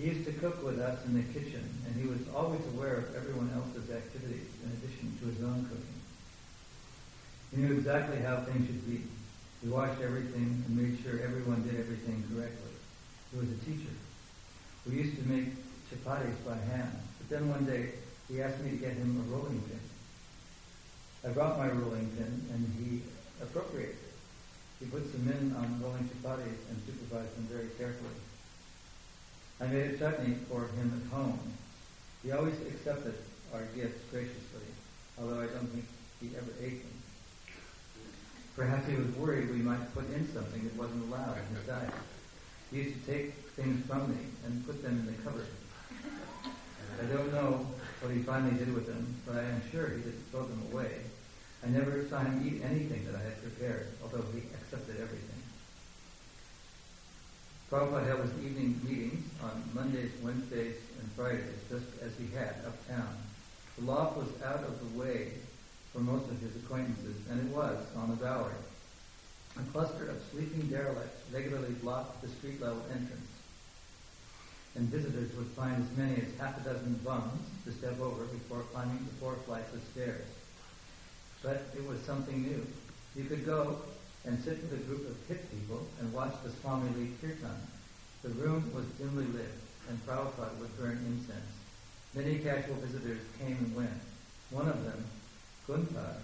He used to cook with us in the kitchen, and he was always aware of everyone else's activities in addition to his own cooking. He knew exactly how things should be. He watched everything and made sure everyone did everything correctly. He was a teacher. We used to make chapatis by hand, but then one day he asked me to get him a rolling pin. I brought my rolling pin, and he appropriated it. He put some men on rolling chapatis and supervised them very carefully. I made a chutney for him at home. He always accepted our gifts graciously, although I don't think he ever ate them. Perhaps he was worried we might put in something that wasn't allowed in his diet. He used to take things from me and put them in the cupboard. I don't know what he finally did with them, but I am sure he didn't throw them away. I never saw him eat anything that I had prepared, although he accepted everything. Prabhupada held his evening meetings on Mondays, Wednesdays, and Fridays, just as he had uptown. The loft was out of the way for most of his acquaintances, and it was on the Bowery. A cluster of sleeping derelicts regularly blocked the street level entrance, and visitors would find as many as half a dozen bums to step over before climbing the four flights of stairs. But it was something new. You could go and sit with a group of hip people and watch the Swami lead kirtan. The room was dimly lit, and Prabhupada would burn incense. Many casual visitors came and went. One of them, Gunther,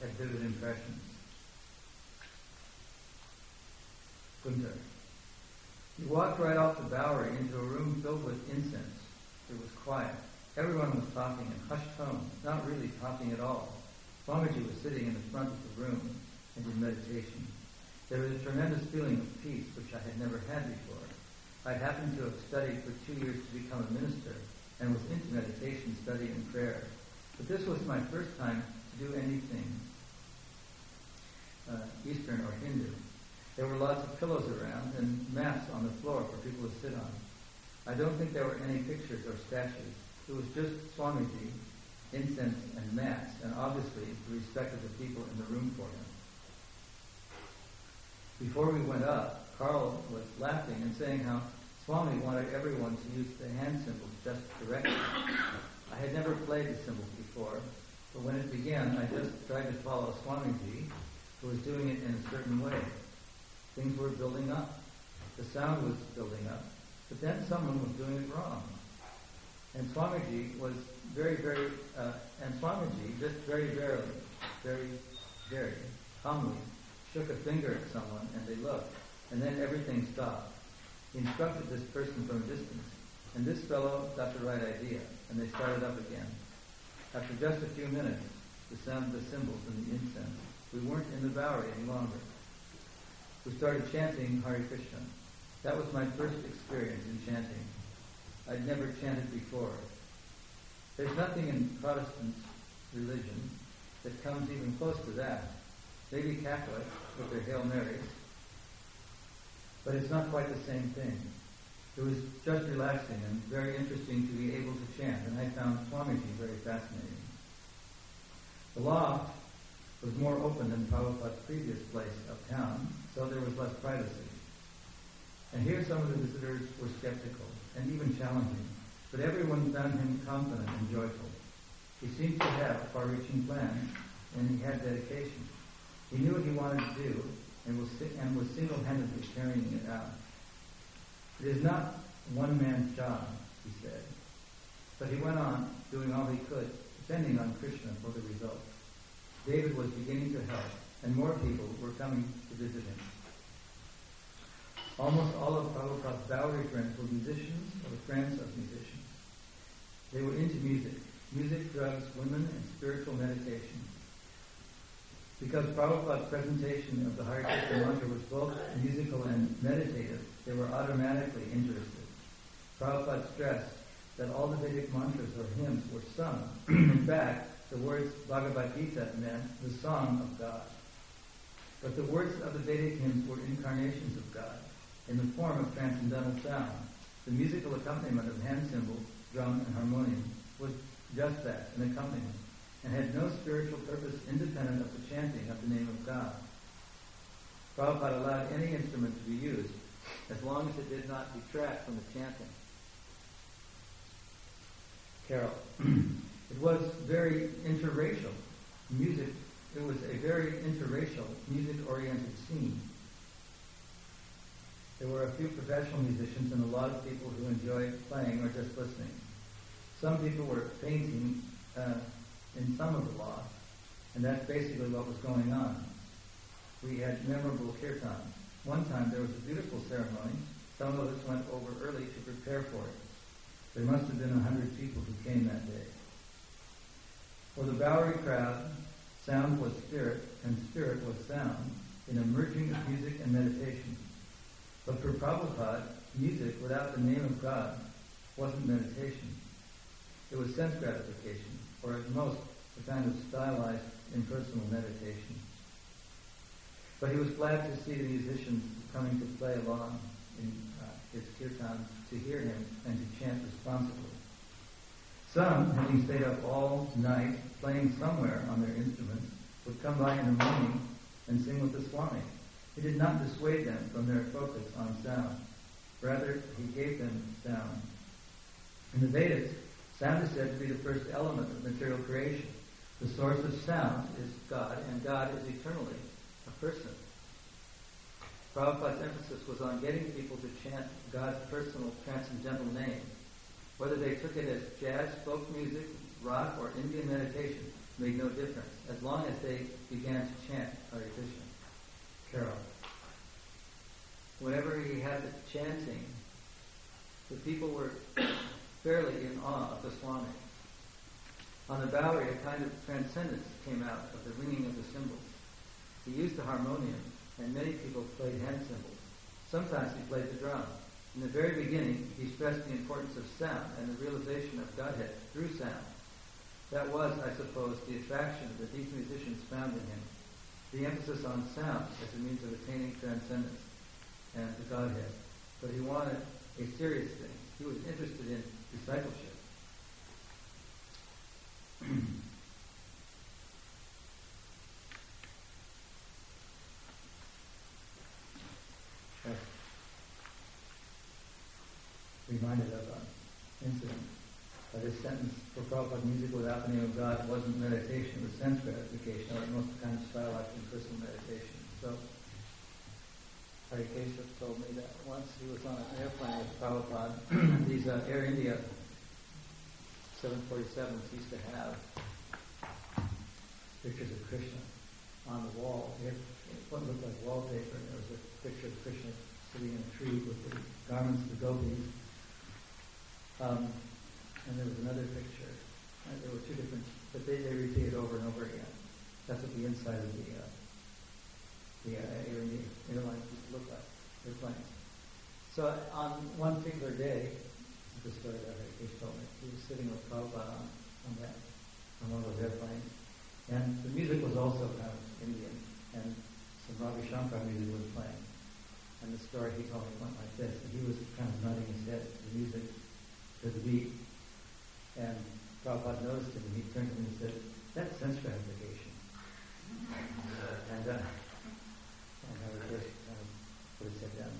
had vivid impressions. Gunther. He walked right off the Bowery into a room filled with incense. It was quiet. Everyone was talking in hushed tones, not really talking at all. Swamiji was sitting in the front of the room and in meditation. There was a tremendous feeling of peace which I had never had before. I happened to have studied for two years to become a minister and was into meditation, study, and prayer. But this was my first time to do anything uh, Eastern or Hindu. There were lots of pillows around and mats on the floor for people to sit on. I don't think there were any pictures or statues. It was just Swamiji, incense and mats, and obviously the respect of the people in the room for him. Before we went up, Carl was laughing and saying how Swami wanted everyone to use the hand cymbals just correctly. I had never played the cymbals before, but when it began, I just tried to follow Swamiji, who was doing it in a certain way. Things were building up. The sound was building up. But then someone was doing it wrong. And Swamiji was very, very, uh, and Swamiji just very barely, very, very calmly shook a finger at someone and they looked. And then everything stopped. He instructed this person from a distance. And this fellow got the right idea. And they started up again. After just a few minutes, the sound of the cymbals and the incense, we weren't in the Bowery any longer. We started chanting Hare Krishna. That was my first experience in chanting. I'd never chanted before. There's nothing in Protestant religion that comes even close to that. Maybe Catholic with their Hail Marys, but it's not quite the same thing. It was just relaxing and very interesting to be able to chant, and I found Swamiji very fascinating. The loft was more open than Prabhupada's previous place uptown, so there was less privacy. And here some of the visitors were skeptical and even challenging, but everyone found him confident and joyful. He seemed to have far-reaching plans, and he had dedication. He knew what he wanted to do, and was, and was single-handedly carrying it out. It is not one man's job, he said. But he went on, doing all he could, depending on Krishna for the result. David was beginning to help, and more people were coming to visit him. Almost all of Prabhupada's Bowery friends were musicians or friends of musicians. They were into music, music, drugs, women, and spiritual meditation. Because Prabhupada's presentation of the Hare Krishna mantra was both musical and meditative, they were automatically interested. Prabhupada stressed that all the Vedic mantras or hymns were sung. In fact, the words Bhagavad Gita meant the song of God. But the words of the Vedic hymns were incarnations of God in the form of transcendental sound. The musical accompaniment of hand cymbals, drum, and harmonium was just that, an accompaniment, and had no spiritual purpose independent of the chanting of the name of God. Prabhupada allowed any instrument to be used as long as it did not detract from the chanting. Carol. it was very interracial music. It was a very interracial, music-oriented scene. There were a few professional musicians and a lot of people who enjoyed playing or just listening. Some people were painting uh, in some of the loft, and that's basically what was going on. We had memorable kirtans. One time there was a beautiful ceremony. Some of us went over early to prepare for it. There must have been a hundred people who came that day. For the Bowery crowd, sound was spirit, and spirit was sound, in a merging of music and meditation. But for Prabhupada, music without the name of God wasn't meditation. It was sense gratification, or at most, a kind of stylized impersonal meditation. But he was glad to see the musicians coming to play along in uh, his kirtans to hear him and to chant responsibly. Some, having stayed up all night playing somewhere on their instruments, would come by in the morning and sing with the Swami. He did not dissuade them from their focus on sound. Rather, he gave them sound. In the Vedas, sound is said to be the first element of material creation. The source of sound is God, and God is eternally a person. Prabhupada's emphasis was on getting people to chant God's personal transcendental name. Whether they took it as jazz, folk music, rock, or Indian meditation made no difference, as long as they began to chant Hare Krishna. Carol. Whenever he had the chanting, the people were fairly in awe of the Swami. On the Bowery, a kind of transcendence came out of the ringing of the cymbals. He used the harmonium, and many people played hand cymbals. Sometimes he played the drum. In the very beginning, he stressed the importance of sound and the realization of Godhead through sound. That was, I suppose, the attraction that these musicians found in him. The emphasis on sound as a means of attaining transcendence and the Godhead. But he wanted a serious thing. He was interested in discipleship. reminded of an incident. But his sentence for Prabhupada music without the name of God wasn't meditation, it was sense gratification, or most of stylized and personal meditation. So Hari Keshav told me that once he was on an airplane with Prabhupada, these uh, Air India 747s used to have pictures of Krishna on the wall. It, what looked like wallpaper, and there was a picture of Krishna sitting in a tree with the garments of the gopis um, and there was another picture. Uh, there were two different, but they, they repeated over and over again. That's what the inside of the uh, the uh, air, airline look like. Airplanes. So on one particular day, the story that he told me, he was sitting with Prabhupada on, on that on one of those airplanes, and the music was also kind of Indian, and some Ravi Shankar music was playing. And the story he told me went like this: and he was kind of nodding his head to the music to the beat. And Prabhupada noticed him and he turned to him and said, that's sense gratification. and, uh, and I would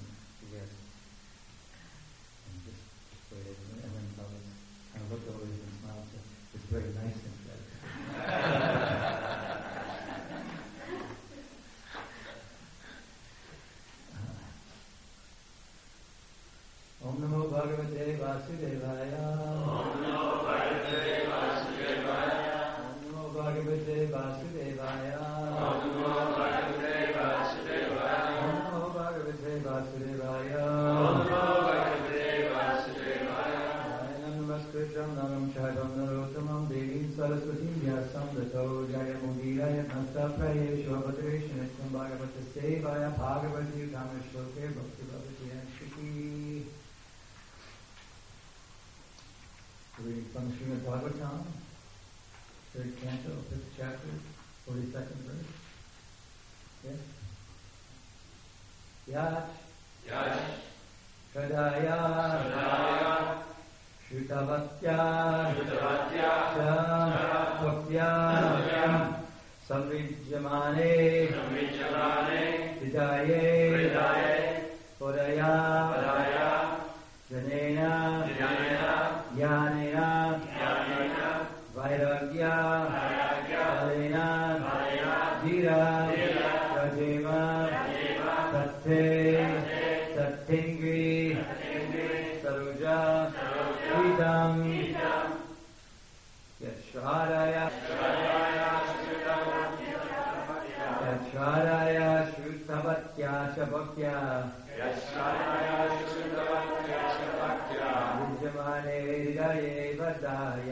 यश्वाराया शुद्धवत्या भक्त्या। युज्यमाने हृदये बद्धाय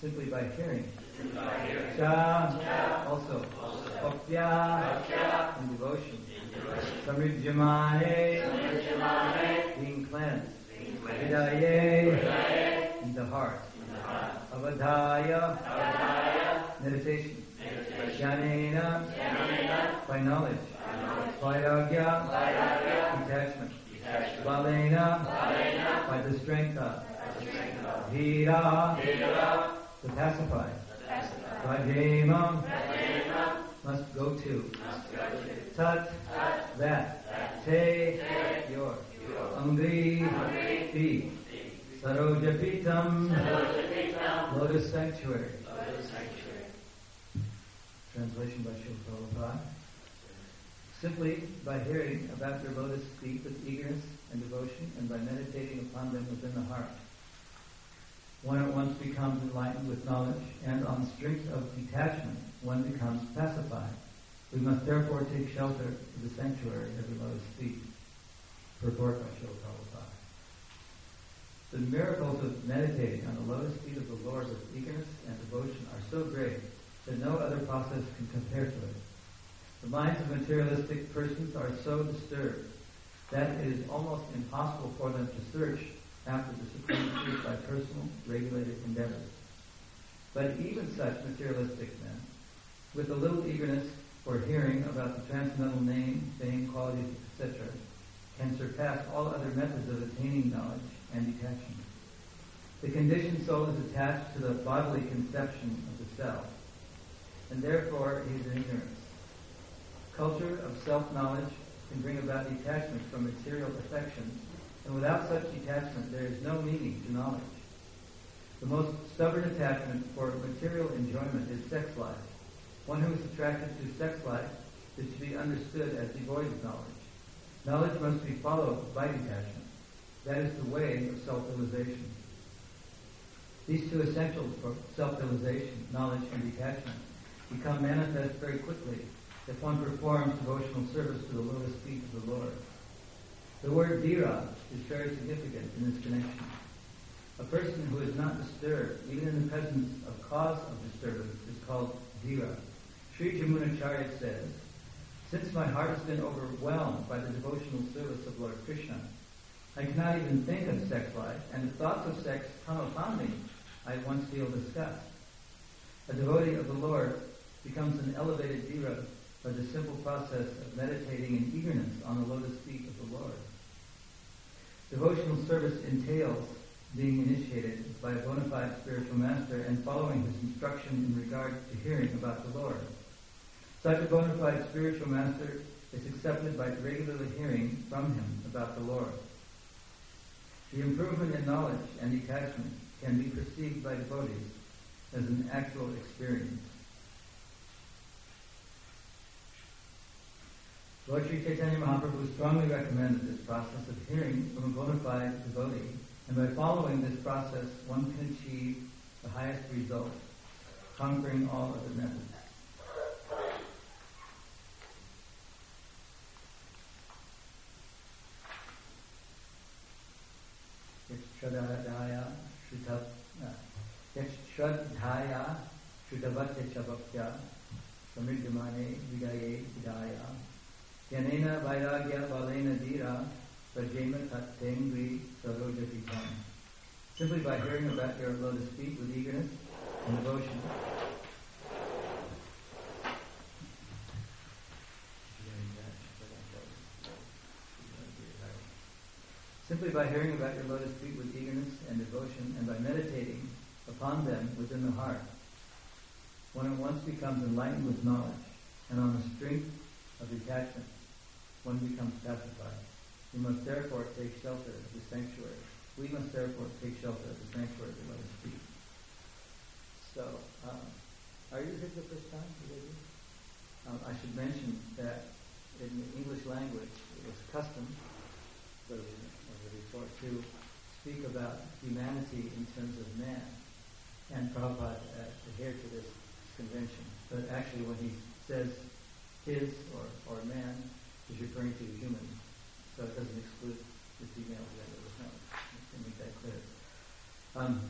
Simply by hearing. Cha, also. Bhaktya, in devotion. Being cleansed. Hidaye, in the heart. Avadhaya, meditation. Jnanena, by knowledge. Vairagya, detachment. Balena, by the strength of. Dhira, to pacify. Rajema, must go to. Tat, that. Te, your. Angri, feet. Sarojapitam, lotus sanctuary. Translation by Srila Prabhupada. Simply by hearing about your lotus feet with eagerness and devotion and by meditating upon them within the heart. One at once becomes enlightened with knowledge and on the strength of detachment one becomes pacified. We must therefore take shelter in the sanctuary of the lotus feet. Purport by Srila Prabhupada. The miracles of meditating on the lotus feet of the Lord with eagerness and devotion are so great that no other process can compare to it. The minds of materialistic persons are so disturbed that it is almost impossible for them to search after the supreme truth by personal, regulated endeavors. But even such materialistic men, with a little eagerness for hearing about the transcendental name, fame, qualities, etc., can surpass all other methods of attaining knowledge and detachment. The conditioned soul is attached to the bodily conception of the self, and therefore he is in ignorance. Culture of self-knowledge can bring about detachment from material affections, and without such detachment there is no meaning to knowledge. The most stubborn attachment for material enjoyment is sex life. One who is attracted to sex life is to be understood as devoid of knowledge. Knowledge must be followed by detachment. That is the way of self-realization. These two essentials for self-realization, knowledge and detachment, become manifest very quickly if one performs devotional service to the lotus feet of the Lord. The word dhira is very significant in this connection. A person who is not disturbed, even in the presence of cause of disturbance, is called dhira. Sri Yamunacharya says, Since my heart has been overwhelmed by the devotional service of Lord Krishna, I cannot even think of sex life, and the thoughts of sex come upon me, I at once feel disgust. A devotee of the Lord becomes an elevated deva by the simple process of meditating in eagerness on the lotus feet. Devotional service entails being initiated by a bona fide spiritual master and following his instruction in regard to hearing about the Lord. Such a bona fide spiritual master is accepted by regularly hearing from him about the Lord. The improvement in knowledge and detachment can be perceived by devotees as an actual experience. Lord Sri Chaitanya Mahaprabhu strongly recommended this process of hearing from a bona fide devotee, and by following this process, one can achieve the highest result, conquering all other methods. Yachadaya Yachadhaya Shudavatya uh, Chavapya Samridhamane Vidaye Vidaya Vairagya Dira Sarojapitam. Simply by hearing about your lotus feet with eagerness and devotion. Simply by hearing about your lotus feet with eagerness and devotion and by meditating upon them within the heart, one at once becomes enlightened with knowledge, and on the strength of detachment, one becomes pacified. We must therefore take shelter of the sanctuary. We must therefore take shelter of the sanctuary the lotus feet. So, um, are you here the first time? Um, I should mention that in the English language, it was custom for the, before to speak about humanity in terms of man, and Prabhupada adhered to this convention. But actually, when he says his or, or man, he's referring to human, so it doesn't exclude the female gender. No, to make that clear. Um,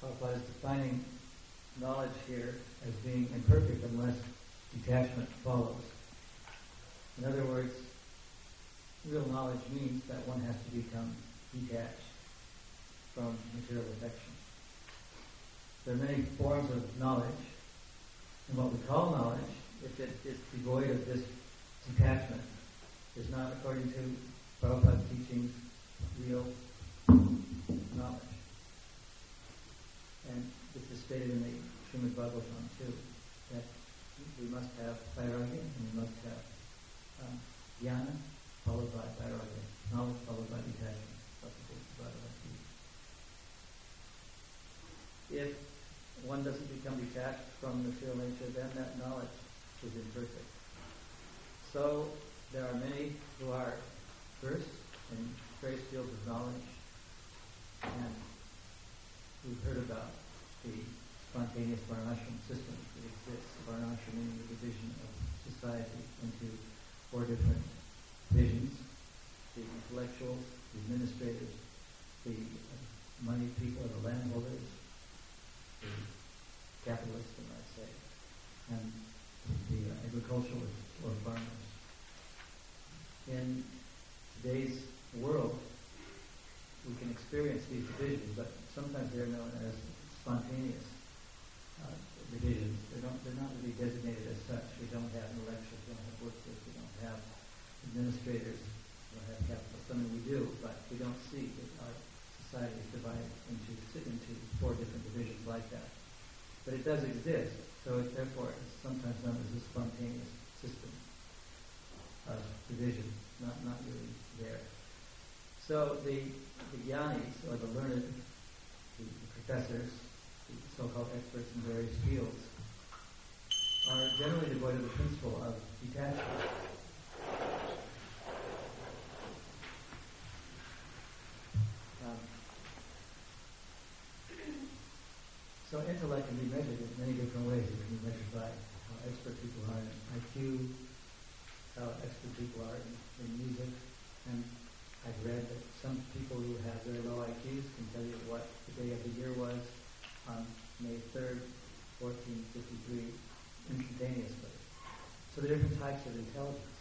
Prabhupada is defining knowledge here as being imperfect unless detachment follows. In other words, real knowledge means that one has to become detached from material affection. There are many forms of knowledge, and what we call knowledge, if it is devoid of this detachment, is not, according to Prabhupada's teachings, real knowledge. And this is stated in the Srimad Bhagavatam too, that we must have vairagya and we must have um, jnana followed by vairagya, knowledge followed by detachment. If one doesn't become detached from the material nature, then that knowledge is imperfect. So there are many who are versed in various fields of knowledge, and we've heard about the spontaneous varnashram system that exists. Varnashram meaning the division of society into four different divisions. The intellectuals, the administrators, the uh, money people, the landholders, the capitalists, I might say, and the uh, agriculturalists or farmers. In today's world, we can experience these divisions, but sometimes they're known as spontaneous uh, divisions. They don't, they're not really designated as such. We don't have intellectuals, we don't have workers, we don't have administrators, we don't have capitalists. I mean, we do, but we don't see that our society is divided into, into four different divisions like that. But it does exist, so it, therefore it's sometimes known as a spontaneous system of division, not, not really there. So the, the jnanis, or the learned, the professors, the so-called experts in various fields, are generally devoid of the principle of detachment. Um, so intellect can be measured in many different ways. It can be measured by how expert people are in IQ, how expert people are in, in music, and I've read that some people who have very low IQs can tell you what the day of the year was on May 3rd, 1453, instantaneously. So there are different types of intelligence.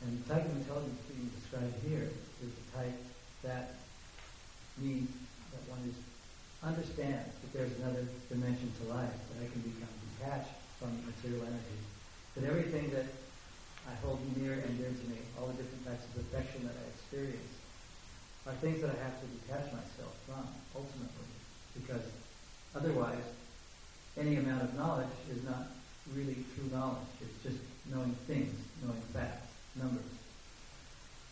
And the type of intelligence being described here is the type that means that one is understands that there's another dimension to life, that I can become detached from material energy, that everything that I hold near and dear to me, all the different types of affection that I experience, are things that I have to detach myself from, ultimately. Because otherwise, any amount of knowledge is not really true knowledge. It's just knowing things, knowing facts, numbers.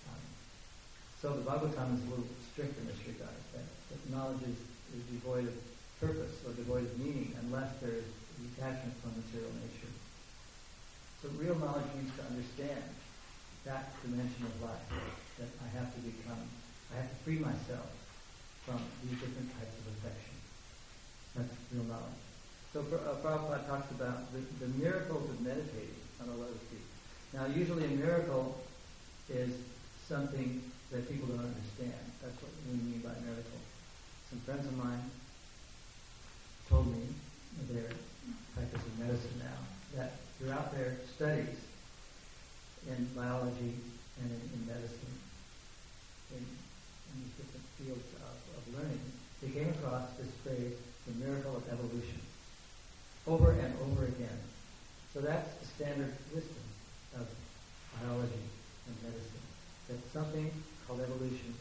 Um, so the Bhagavatam is a little strict in this regard, that, that knowledge is, is devoid of purpose or devoid of meaning unless there is detachment from material nature. So real knowledge means to understand that dimension of life, that I have to become, I have to free myself from these different types of affection. That's real knowledge. So uh, Prabhupada talks about the, the miracles of meditating on a lotus feet. Now usually a miracle is something that people don't understand. That's what we mean by miracle. Some friends of mine told me, they're practicing medicine now, that throughout their studies in biology and in, in medicine, in, in, these different fields of, of learning, they came across this phrase, the miracle of evolution, over and over again. So that's the standard wisdom of biology and medicine, that something called evolution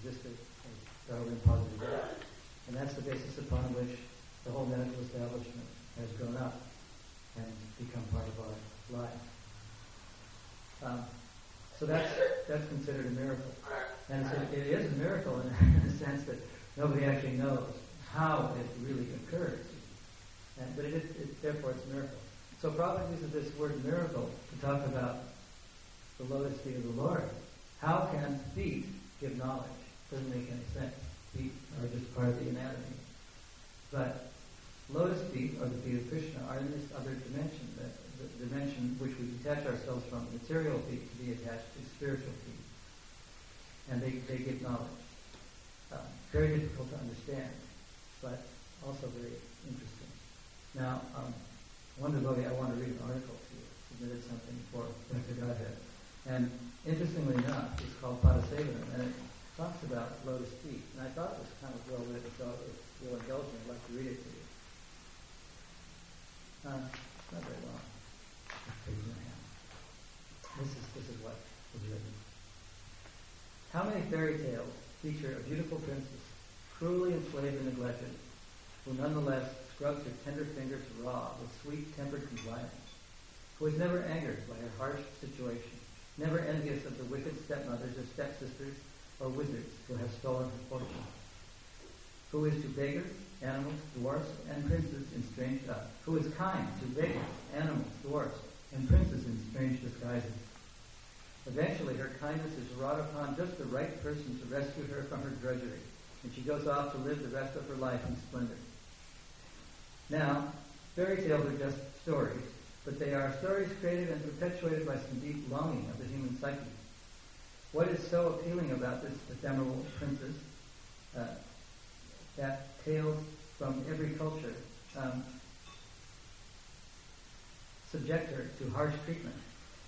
existed as Darwin posited it. And that's the basis upon which the whole medical establishment has grown up and become part of our life. Um, so that's that's considered a miracle, and a, it is a miracle in, in the sense that nobody actually knows how it really occurs, and, but it is it, therefore it's a miracle. So Prabhupada uses this word miracle to talk about the lotus feet of the Lord. How can feet give knowledge? Doesn't make any sense. Feet are just part of the anatomy. But lotus feet, or the feet of Krishna, are in this other dimension, the, the dimension which we detach ourselves from material feet to be attached to spiritual feet. And they, they give knowledge. Uh, very difficult to understand, but also very interesting. Now, um, one devotee, I want to read an article to you, submitted something for Dr. Godhead. And interestingly enough, it's called Padasevanam, and it talks about lotus feet. And I thought it was kind of well written, so if you'll indulge me, I'd like to read it to you. Uh, not very long. This is, this is what was written. How many fairy tales feature a beautiful princess, cruelly enslaved and neglected, who nonetheless scrubs her tender fingers raw with sweet-tempered compliance, who is never angered by her harsh situation, never envious of the wicked stepmothers or stepsisters or wizards who have stolen her fortune, who is to beggars, animals, dwarfs, and princes in strange uh, who is kind to beggars, animals, dwarfs, and princes in strange disguises. Eventually, her kindness is wrought upon just the right person to rescue her from her drudgery, and she goes off to live the rest of her life in splendor. Now, fairy tales are just stories, but they are stories created and perpetuated by some deep longing of the human psyche. What is so appealing about this ephemeral princess uh, that tales from every culture um, subject her to harsh treatment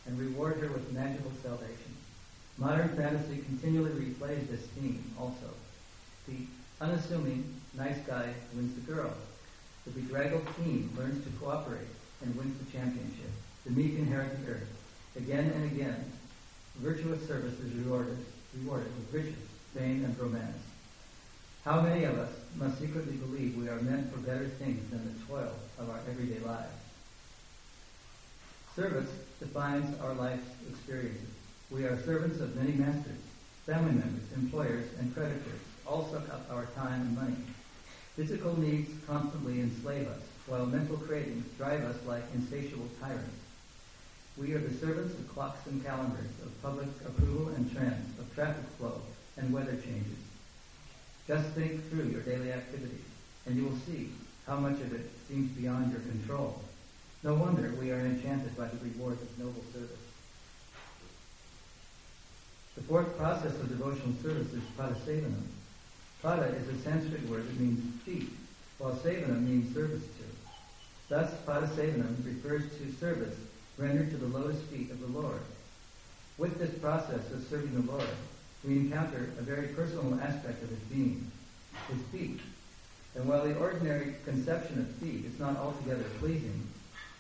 and reward her with magical salvation. Modern fantasy continually replays this theme also. The unassuming nice guy wins the girl. The bedraggled teen learns to cooperate and wins the championship. The meek inherit the earth. Again and again, virtuous service is rewarded, rewarded with riches, fame, and romance. How many of us must secretly believe we are meant for better things than the toil of our everyday lives? Service defines our life's experiences. We are servants of many masters. family members, employers, and creditors all suck up our time and money. Physical needs constantly enslave us, while mental cravings drive us like insatiable tyrants. We are the servants of clocks and calendars, of public approval and trends, of traffic flow and weather changes. Just think through your daily activities, and you will see how much of it seems beyond your control. No wonder we are enchanted by the rewards of noble service. The fourth process of devotional service is padasevanam. Pada is a Sanskrit word that means feet, while sevanam means service to. Thus, padasevanam refers to service rendered to the lotus feet of the Lord. With this process of serving the Lord, we encounter a very personal aspect of his being, his feet. And while the ordinary conception of feet is not altogether pleasing,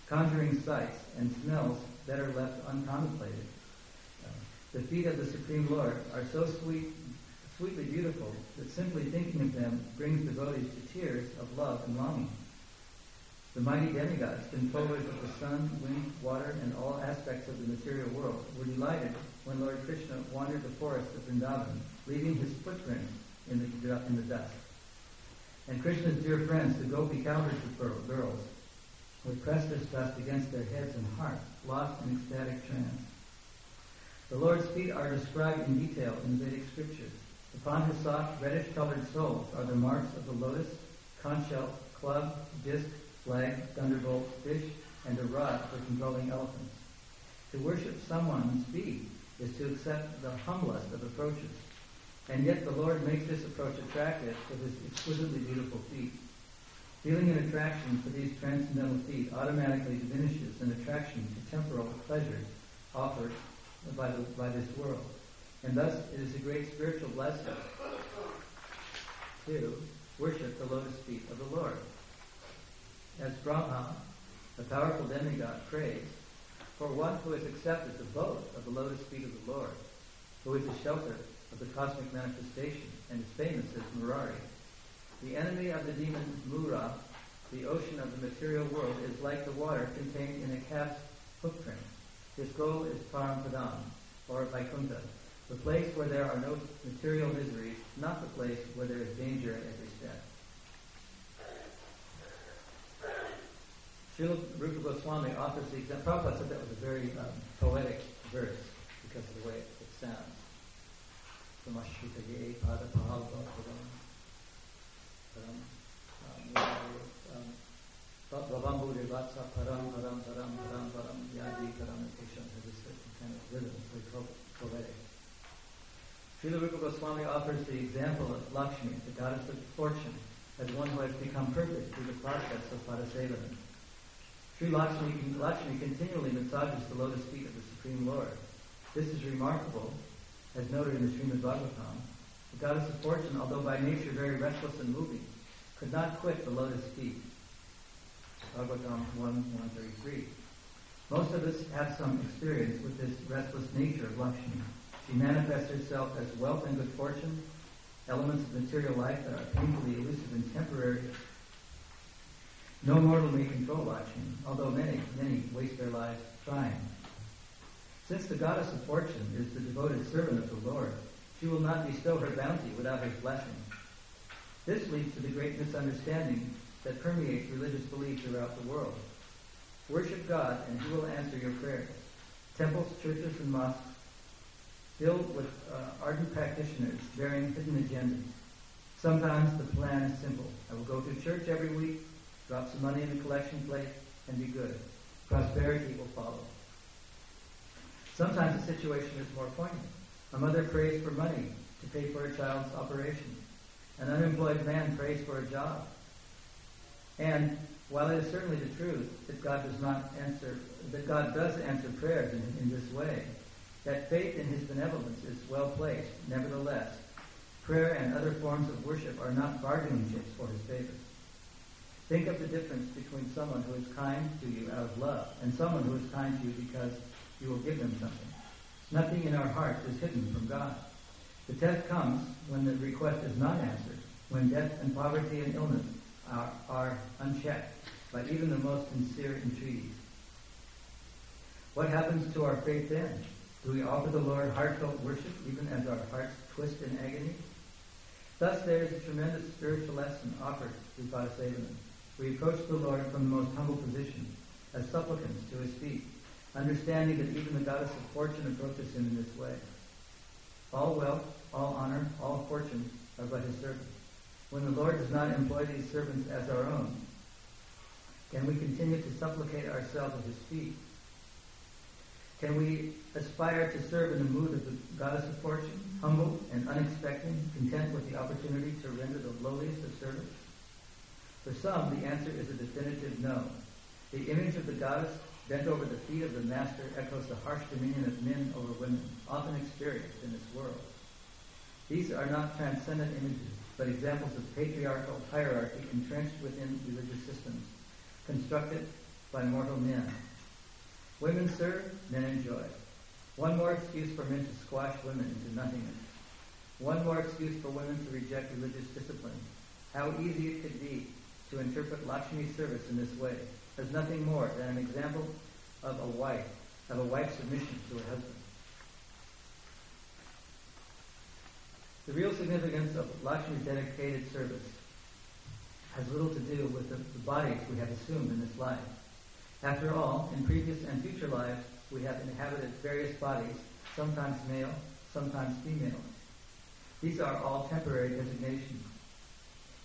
conjuring sights and smells that are left uncontemplated, uh, the feet of the Supreme Lord are so sweet, sweetly beautiful that simply thinking of them brings devotees to tears of love and longing. The mighty demigods, controllers of the sun, wind, water, and all aspects of the material world, were delighted when Lord Krishna wandered the forest of Vrindavan, leaving his footprint in the, in the dust. And Krishna's dear friends, the gopi cowherd girls, would press this dust against their heads and hearts, lost in ecstatic trance. The Lord's feet are described in detail in Vedic scriptures. Upon his soft, reddish-colored soles are the marks of the lotus, conch shell, club, disc, flag, thunderbolt, fish, and a rod for controlling elephants. To worship someone's feet is to accept the humblest of approaches. And yet the Lord makes this approach attractive with his exquisitely beautiful feet. Feeling an attraction for these transcendental feet automatically diminishes an attraction to temporal pleasures offered by, the, by this world. And thus it is a great spiritual blessing to worship the lotus feet of the Lord as Brahma, the powerful demigod, prays for one who has accepted the boat of the lotus feet of the Lord, who is the shelter of the cosmic manifestation and is famous as Murari. The enemy of the demon Mura, the ocean of the material world, is like the water contained in a calf's footprint. His goal is Parampadam, or Vaikuntha, the place where there are no material miseries, not the place where there is danger at every step. Srila Rupa Goswami offers the example. Prabhupada said that was a very um, poetic verse because of the way it, it sounds. Pahalva padam param param param param param param param poetic. Srila Rupa Goswami offers the example of Lakshmi, the goddess of fortune, as one who has become perfect through the process of Padasevana. Sri Lakshmi, Lakshmi continually massages the lotus feet of the Supreme Lord. This is remarkable, as noted in the Srimad Bhagavatam. The goddess of fortune, although by nature very restless and moving, could not quit the lotus feet. Bhagavatam 1, 133. Most of us have some experience with this restless nature of Lakshmi. She manifests herself as wealth and good fortune, elements of material life that are painfully elusive and temporary no mortal may control Lakshmi, although many, many waste their lives trying. Since the goddess of fortune is the devoted servant of the Lord, she will not bestow her bounty without his blessing. This leads to the great misunderstanding that permeates religious belief throughout the world. Worship God and he will answer your prayers. Temples, churches, and mosques filled with uh, ardent practitioners bearing hidden agendas. Sometimes the plan is simple. I will go to church every week, Drop some money in the collection plate and be good. Prosperity will follow. Sometimes the situation is more poignant. A mother prays for money to pay for a child's operation. An unemployed man prays for a job. And while it is certainly the truth that God does not answer, that God does answer prayers in, in this way, that faith in His benevolence is well placed. Nevertheless, prayer and other forms of worship are not bargaining chips for His favor. Think of the difference between someone who is kind to you out of love and someone who is kind to you because you will give them something. Nothing in our hearts is hidden from God. The test comes when the request is not answered, when death and poverty and illness are, are unchecked by even the most sincere entreaties. What happens to our faith then? Do we offer the Lord heartfelt worship even as our hearts twist in agony? Thus there is a tremendous spiritual lesson offered to through padasevanam. We approach the Lord from the most humble position, as supplicants to his feet, understanding that even the goddess of fortune approaches him in this way. All wealth, all honor, all fortune are but his servants. When the Lord does not employ these servants as our own, can we continue to supplicate ourselves at his feet? Can we aspire to serve in the mood of the goddess of fortune, humble and unexpected, content with the opportunity to render the lowliest of service? For some, the answer is a definitive no. The image of the goddess bent over the feet of the master echoes the harsh dominion of men over women, often experienced in this world. These are not transcendent images, but examples of patriarchal hierarchy entrenched within religious systems, constructed by mortal men. Women serve, men enjoy. One more excuse for men to squash women into nothingness. One more excuse for women to reject religious discipline. How easy it could be to interpret Lakshmi's service in this way as nothing more than an example of a wife, of a wife's submission to her husband. The real significance of Lakshmi's dedicated service has little to do with the, the bodies we have assumed in this life. After all, in previous and future lives, we have inhabited various bodies, sometimes male, sometimes female. These are all temporary designations.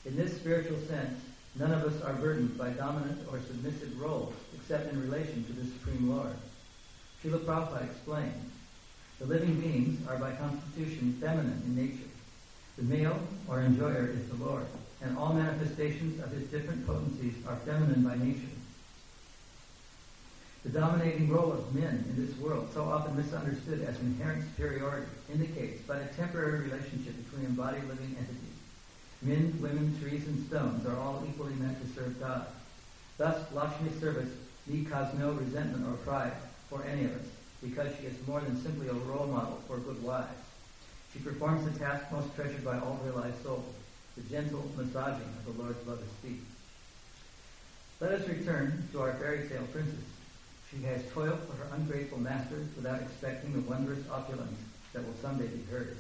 In this spiritual sense, none of us are burdened by dominant or submissive roles except in relation to the Supreme Lord. Srila Prabhupada explains, the living beings are by constitution feminine in nature. The male or enjoyer is the Lord, and all manifestations of his different potencies are feminine by nature. The dominating role of men in this world, so often misunderstood as inherent superiority, indicates but a temporary relationship between embodied living entities. Men, women, trees, and stones are all equally meant to serve God. Thus, Lakshmi's service need cause no resentment or pride for any of us, because she is more than simply a role model for good wives. She performs the task most treasured by all realized souls, the gentle massaging of the Lord's lotus feet. Let us return to our fairy tale princess. She has toiled for her ungrateful masters without expecting the wondrous opulence that will someday be hers.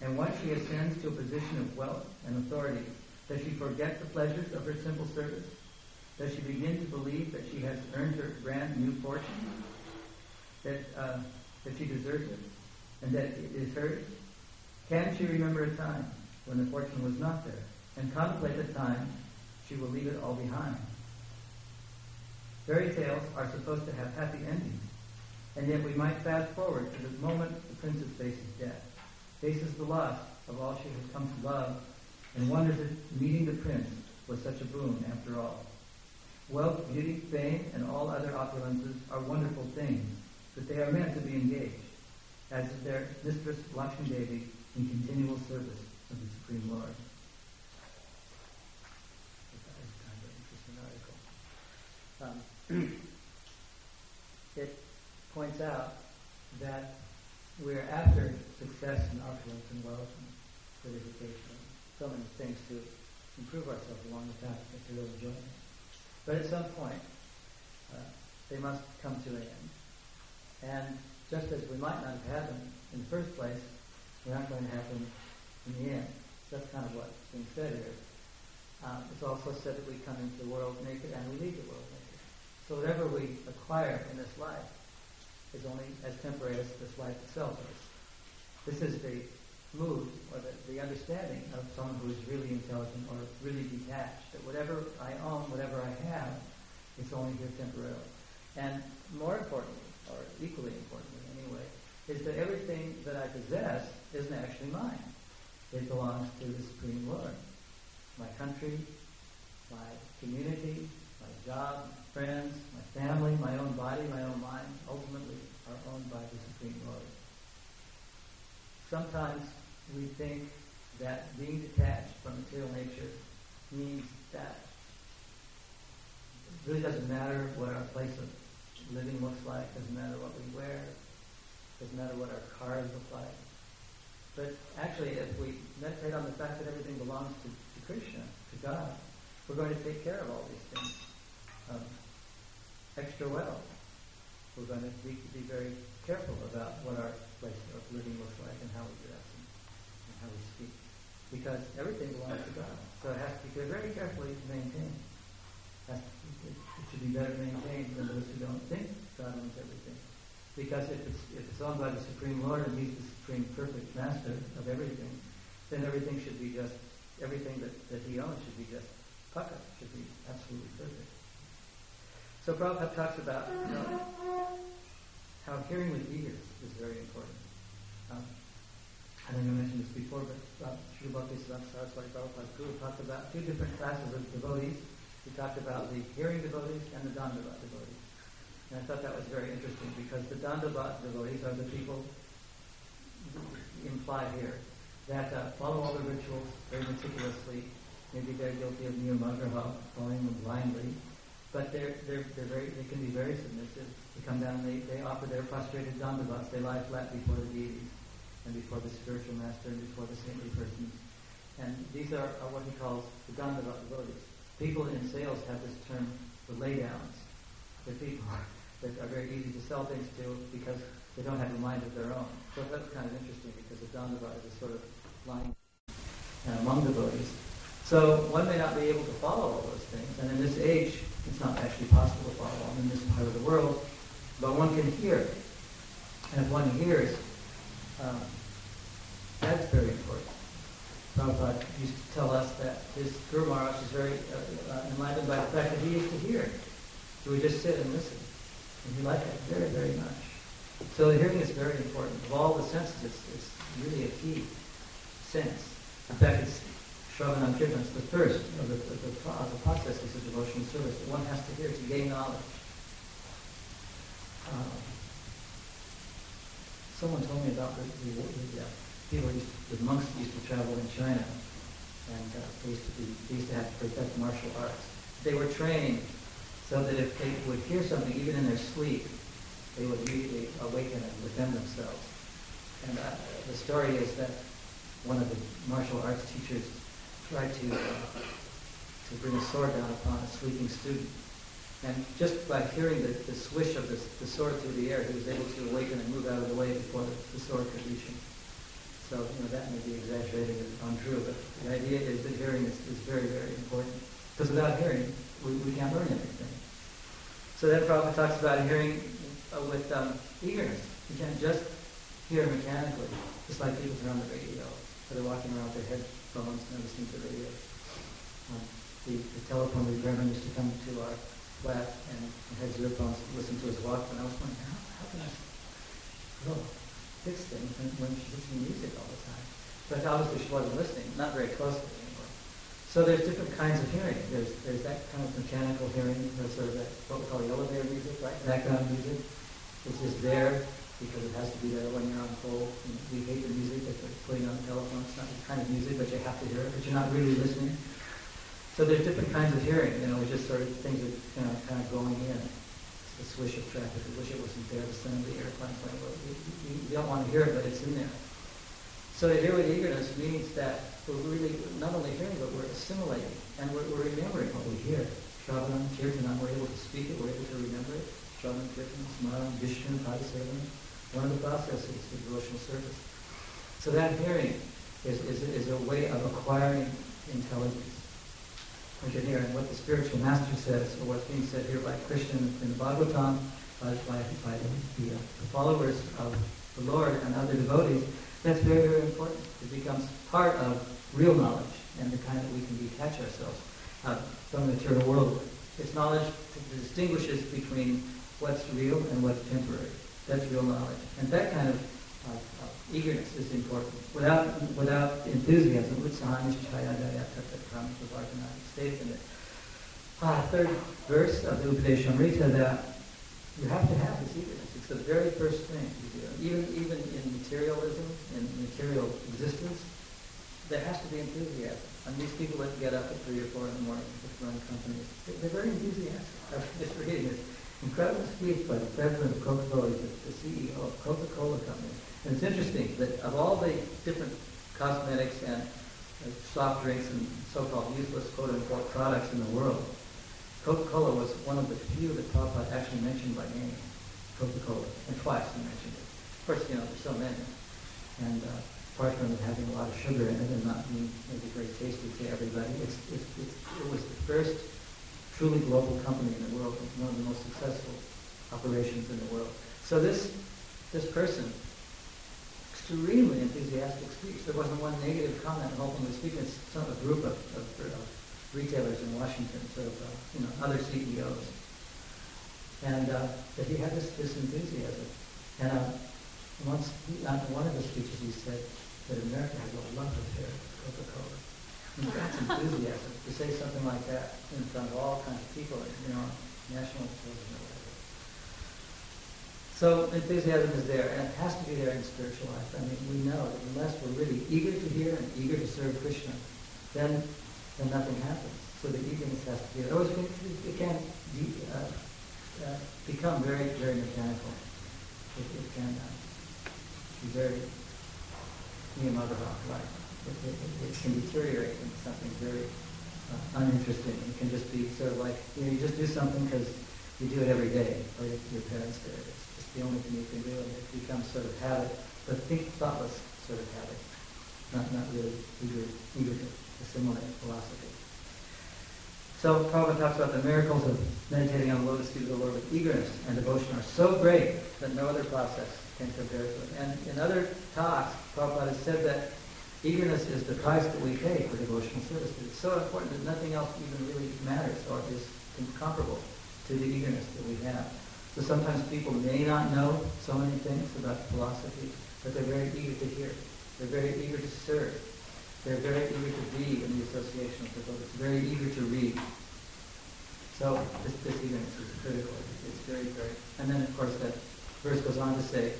And once she ascends to a position of wealth and authority, does she forget the pleasures of her simple service? Does she begin to believe that she has earned her brand new fortune? That, uh, that she deserves it? And that it is hers? Can she remember a time when the fortune was not there? And contemplate the time she will leave it all behind? Fairy tales are supposed to have happy endings. And yet we might fast forward to the moment the princess faces death, faces the loss of all she has come to love, and wonders if meeting the prince was such a boon after all. Wealth, beauty, fame, and all other opulences are wonderful things, but they are meant to be engaged, as is their mistress Lakshmi Devi in continual service of the Supreme Lord. Um, it points out that we're after success and opulence and wealth and education, so many things to improve ourselves along the path of material enjoyment. But at some point, uh, they must come to an end. And just as we might not have had them in the first place, they're not going to happen in the end. That's kind of what's being said here. Um, it's also said that we come into the world naked and we leave the world naked. So whatever we acquire in this life is only as temporary as this life itself is. This is the mood or the, the understanding of someone who is really intelligent or really detached. That whatever I own, whatever I have, it's only here temporarily. And more importantly, or equally importantly anyway, is that everything that I possess isn't actually mine. It belongs to the Supreme Lord. My country, my community, my job, my friends, my family, my own body, my own mind, ultimately are owned by the Supreme Lord. Sometimes we think that being detached from material nature means that it really doesn't matter what our place of living looks like, doesn't matter what we wear, doesn't matter what our cars look like. But actually, if we meditate on the fact that everything belongs to, to Krishna, to God, we're going to take care of all these things. Um, extra wealth, we're going to be, be very careful about what our place of living looks like and how we dress and, and how we speak. Because everything belongs to God. So it has to be very carefully maintained. To, it, it should be better maintained than those who don't think God owns everything. Because if it's, if it's owned by the Supreme Lord and He's the supreme perfect master of everything, then everything should be just, everything that, that He owns should be just paka, should be absolutely perfect. So Prabhupada talks about know, how hearing with ears is very important. Um, I think I mentioned this before, but uh, Srila Bhaktisiddhanta Saraswati Prabhupada Guru talked about two different classes of devotees. He talked about the hearing devotees and the Dandavat devotees. And I thought that was very interesting because the Dandavat devotees are the people implied here that uh, follow all the rituals very meticulously. Maybe they're guilty of niyamagraha, following them blindly, but they're, they're, they're very, they can be very submissive. They come down and they, they offer their prostrated dandavats. They lie flat before the deities and before the spiritual master and before the saintly persons. And these are, are what he calls the dandavat devotees. People in sales have this term, the laydowns. They're people that are very easy to sell things to because they don't have a mind of their own. So that's kind of interesting because the dandavat is a sort of uh, among devotees. So one may not be able to follow all those things, and in this age, it's not actually possible to follow them in this part of the world, but one can hear. And if one hears, um, that's very important. Prabhupada used to tell us that his Guru Maharaj is very uh, uh, enlightened by the fact that he used to hear. He would just sit and listen. And he liked that very, very much. So hearing is very important. Of all the senses, it's, it's really a key sense. In fact, it's Shravanam Kirtan, it's the first of the, the, the, the processes of devotional service that one has to hear to gain knowledge. Um, someone told me about the, the, the uh, people, used to, the monks used to travel in China, and uh, they used to be, they used to have to perfect martial arts. They were trained so that if they would hear something, even in their sleep, they would immediately awaken and defend themselves. And uh, the story is that one of the martial arts teachers tried to uh, to bring a sword down upon a sleeping student. And just by hearing the, the swish of the, the sword through the air, he was able to awaken and move out of the way before the, the sword could reach him. So, you know, that may be exaggerated and untrue, but the idea is that hearing is, is very, very important. Because without hearing, we, we can't learn anything. So then Prabhupada talks about hearing uh, with um, eagerness. You can't just hear mechanically, just like people turn on the radio, or they're walking around with their headphones and listening to the radio. Um, the, the telephone repairman used to come to our flat and had his earphones to listen to his Walkman. I was wondering, how, how can I oh, fix things when, when she's listening to music all the time? But obviously she wasn't listening, not very closely anymore. So there's different kinds of hearing. There's there's that kind of mechanical hearing, there's sort of that what we call the elevator music, right? Background music. It's just there because it has to be there when you're on. You we hate the music that they're putting on the telephone. It's not the kind of music, but you have to hear it, but you're not really listening. So there's different kinds of hearing, you know, just sort of things that you know, kind of going in. It's the swish of traffic. I wish it wasn't there, the sound of the airplane playing. But you, you, you don't want to hear it, but it's in there. So to hear with eagerness means that we're really not only hearing, but we're assimilating and we're, we're remembering what we hear. Shravanam, Kirtanam, we're able to speak it, we're able to remember it. Shravanam, Kirtanam, Smaranam, Vishnu, Padasevanam, one of the processes of devotional service. So that hearing is, is, is a way of acquiring intelligence. We can hear, and what the spiritual master says, or what's being said here by Krishna in the Bhagavatam, by, by, by the, uh, the followers of the Lord and other devotees, that's very, very important. It becomes part of real knowledge and the kind that we can detach ourselves uh, from the material world. It's knowledge that distinguishes between what's real and what's temporary. That's real knowledge. And that kind of uh, uh, eagerness is important. Without without enthusiasm, states in the uh, third verse of the Upadeshamrita that you have to have this eagerness. It's the very first thing you do. Even even in materialism, in material existence, there has to be enthusiasm. And these people that get up at three or four in the morning to run companies, they're very enthusiastic. I was just reading this incredible speech by the president of Coca-Cola, the, CEO of Coca-Cola Company. And it's interesting that of all the different cosmetics and uh, soft drinks and so-called useless quote-unquote products in the world, Coca-Cola was one of the few that Prabhupada actually mentioned by name. Coca-Cola, and twice he mentioned it. Of course, you know, there's so many. And uh, apart from it having a lot of sugar in it and not being maybe very tasty to everybody, it's, it's, it's, it was the first truly global company in the world, one of the most successful operations in the world. So this, this person, extremely enthusiastic speech. There wasn't one negative comment in openly speaking. It's some, a group of, of, of retailers in Washington, sort of, uh, you know, other CEOs. And uh, that he had this, this enthusiasm. And uh, once, he, on one of the speeches, he said that America has a love affair with Coca-Cola. That's enthusiasm to say something like that in front of all kinds of people, you know, national television or whatever. So enthusiasm is there, and it has to be there in spiritual life. I mean, we know that unless we're really eager to hear and eager to serve Krishna, then then nothing happens. So the eagerness has to be there. Otherwise, it, can uh, uh, become very, very mechanical. It, it can uh, be very Niyamagraha, like it, it, it, can deteriorate into something very uh, uninteresting. It can just be sort of like, you know, you just do something because you do it every day, or your parents did it It's just the only thing you can do, and it becomes sort of habit, but think thoughtless sort of habit, not, not really eager, eager to assimilate philosophy. So Prabhupada talks about the miracles of meditating on the lotus feet of the Lord with eagerness and devotion are so great that no other process can compare to it. And in other talks, Prabhupada said that eagerness is the price that we pay for devotional service. It's so important that nothing else even really matters or is comparable to the eagerness that we have. So sometimes people may not know so many things about philosophy, but they're very eager to hear. They're very eager to serve. They're very eager to be in the association of the devotees. Very eager to read. So this, this eagerness is critical. It's very, very. And then of course that verse goes on to say,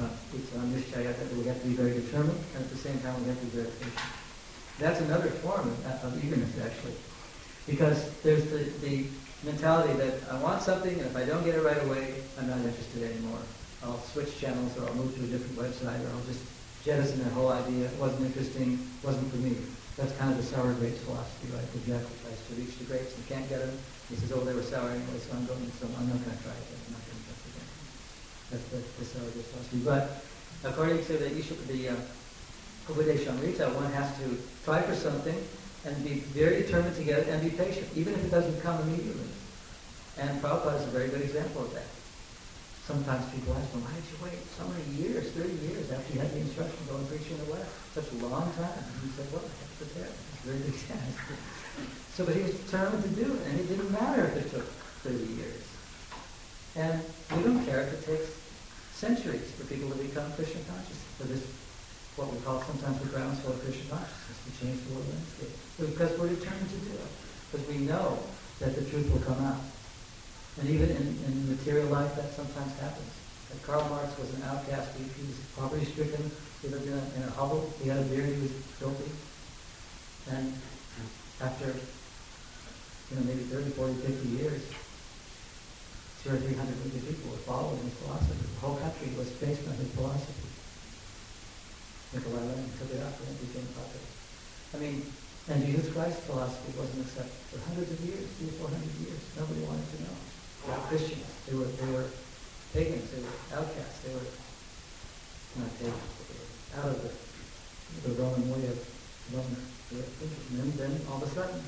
Uh, it's on Nishchaya that we have to be very determined, and at the same time we have to be very patient. That's another form of, of eagerness actually, because there's the, the mentality that I want something, and if I don't get it right away, I'm not interested anymore. I'll switch channels, or I'll move to a different website, or I'll just jettison that whole idea. It wasn't interesting, wasn't for me. That's kind of the sour grapes philosophy, right? The jackal tries to reach the grapes and can't get them. He says, oh, they were sour anyway, so I'm going, so I'm not going to try it. I'm not going to try it again. That's the, the sour grapes philosophy. But according to the Isha, the uh, Upadeshamrita, one has to try for something, and be very determined to get it and be patient, even if it doesn't come immediately. And Prabhupada is a very good example of that. Sometimes people ask him, why did you wait so many years, 30 years after you had the instruction to go and preach in the West? Such a long time. And he said, well, I had to prepare. It's very big task. so, but he was determined to do it, and it didn't matter if it took 30 years. And we don't care if it takes centuries for people to become Krishna conscious, for this what we call sometimes the groundswell of Krishna consciousness to change the world landscape. Because we're determined to do it. Because we know that the truth will come out. And even in, in material life, that sometimes happens. Like Karl Marx was an outcast. He, he was poverty-stricken. He lived in a, in a hovel. He had a beard. He was filthy. And after, you know, maybe 30, 40, 50 years, two or three hundred million people were following his philosophy. The whole country was based on his philosophy. Nikolai Lenin took it up and it became popular. I mean, and Jesus Christ's philosophy wasn't accepted for hundreds of years, three or four hundred years. Nobody wanted to know. They were Christians. They were they were pagans. They were outcasts. They were not pagans, they were out of the the Roman way of Roman way thinking. And then all of a sudden,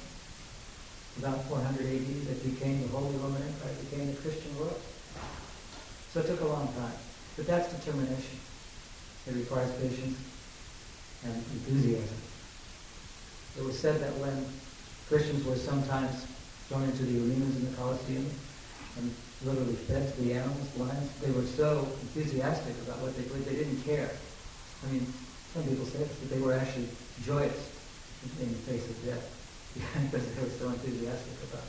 about 400 AD, that became the Holy Roman Empire. Became the Christian world. So it took a long time, but that's determination. It requires patience and enthusiasm. It was said that when Christians were sometimes thrown into the arenas in the Colosseum and literally fed to the animals, lions, they were so enthusiastic about what they did, they didn't care. I mean, some people say that they were actually joyous in the face of death because they were so enthusiastic about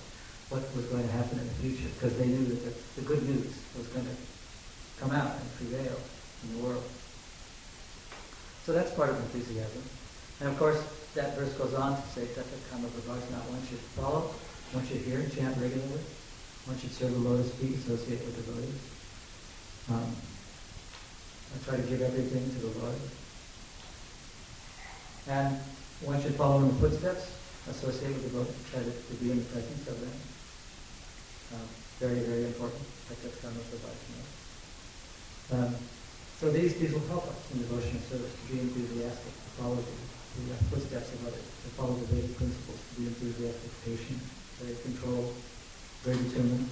what was going to happen in the future because they knew that the, the good news was going to come out and prevail in the world. So that's part of enthusiasm. And of course, that verse goes on to say, Tata Kama not one should follow, one should hear and chant regularly, one should serve the lotus feet, associate with devotees. Um, I try to give everything to the Lord. And one should follow in the footsteps, associate with devotees, try to, to be in the presence of them. Um, very, very important. Tata Kama Prabhajana. Um, so these, these will help us in devotional service to be enthusiastic, to follow the, the footsteps of others, to follow the Vedic principles, to be enthusiastic, patient, very controlled, very determined,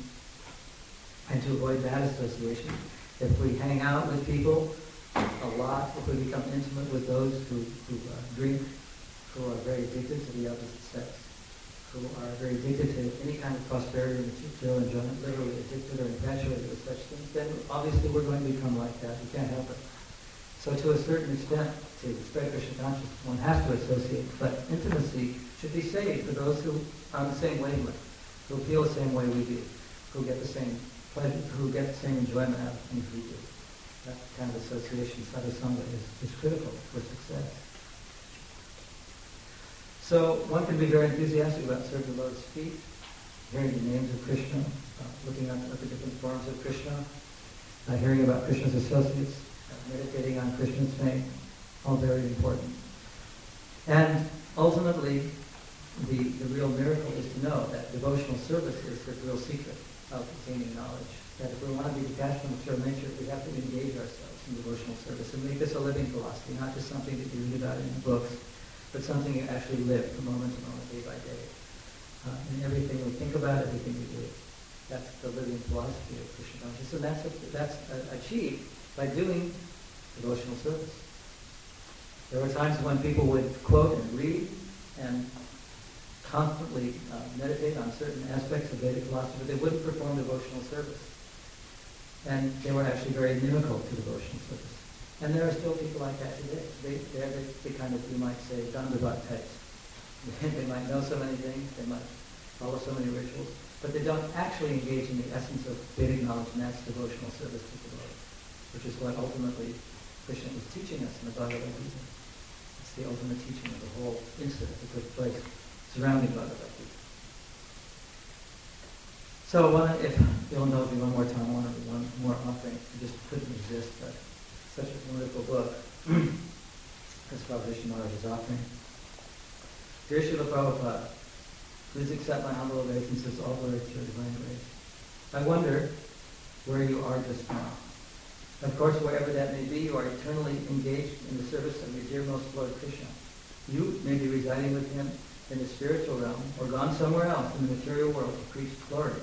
and to avoid bad association. If we hang out with people a lot, if we become intimate with those who, who uh, drink, who are very addicted to the opposite sex, who are very addicted to any kind of prosperity, and material enjoyment, literally addicted or infatuated with such things, then obviously we're going to become like that. We can't help it. So to a certain extent, to spread Krishna consciousness, one has to associate. But intimacy should be saved for those who are on the same wavelength, who feel the same way we do, who get the same pleasure, who get the same enjoyment out of things we do. That kind of association, sadhusanga, is, is critical for success. So one can be very enthusiastic about serving the Lord's feet, hearing the names of Krishna, uh, looking at, at the different forms of Krishna, uh, hearing about Krishna's associates, uh, meditating on Krishna's name, all very important. And ultimately, the, the real miracle is to know that devotional service is the real secret of gaining knowledge. That if we want to be detached from material nature, we have to engage ourselves in devotional service and make this a living philosophy, not just something that you read about in the books, but something you actually live from moment to moment, day by day. Uh, in everything we think about, everything we do. That's the living philosophy of Krishna consciousness, and that's, that's uh, achieved by doing devotional service. There were times when people would quote and read and constantly uh, meditate on certain aspects of Vedic philosophy, but they wouldn't perform devotional service. And they were actually very inimical to devotional service. And there are still people like that today. They, they're the, the kind of, you might say, Dandavat types. they might know so many things, they might follow so many rituals, but they don't actually engage in the essence of Vedic knowledge, and that's devotional service to the Lord, which is what ultimately Krishna is teaching us in the Bhagavad Gita. It's the ultimate teaching of the whole incident that took place surrounding Bhagavad Gita. So one, if you'll indulge me one more time, to one more offering. I just couldn't resist, but such a wonderful book. As Prabhupada Maharaj is offering. Dear Srila Prabhupada, please accept my humble obeisances, all glory to your divine grace. I wonder where you are just now. Of course, wherever that may be, you are eternally engaged in the service of your dear most Lord Krishna. You may be residing with him in the spiritual realm or gone somewhere else in the material world to preach glory.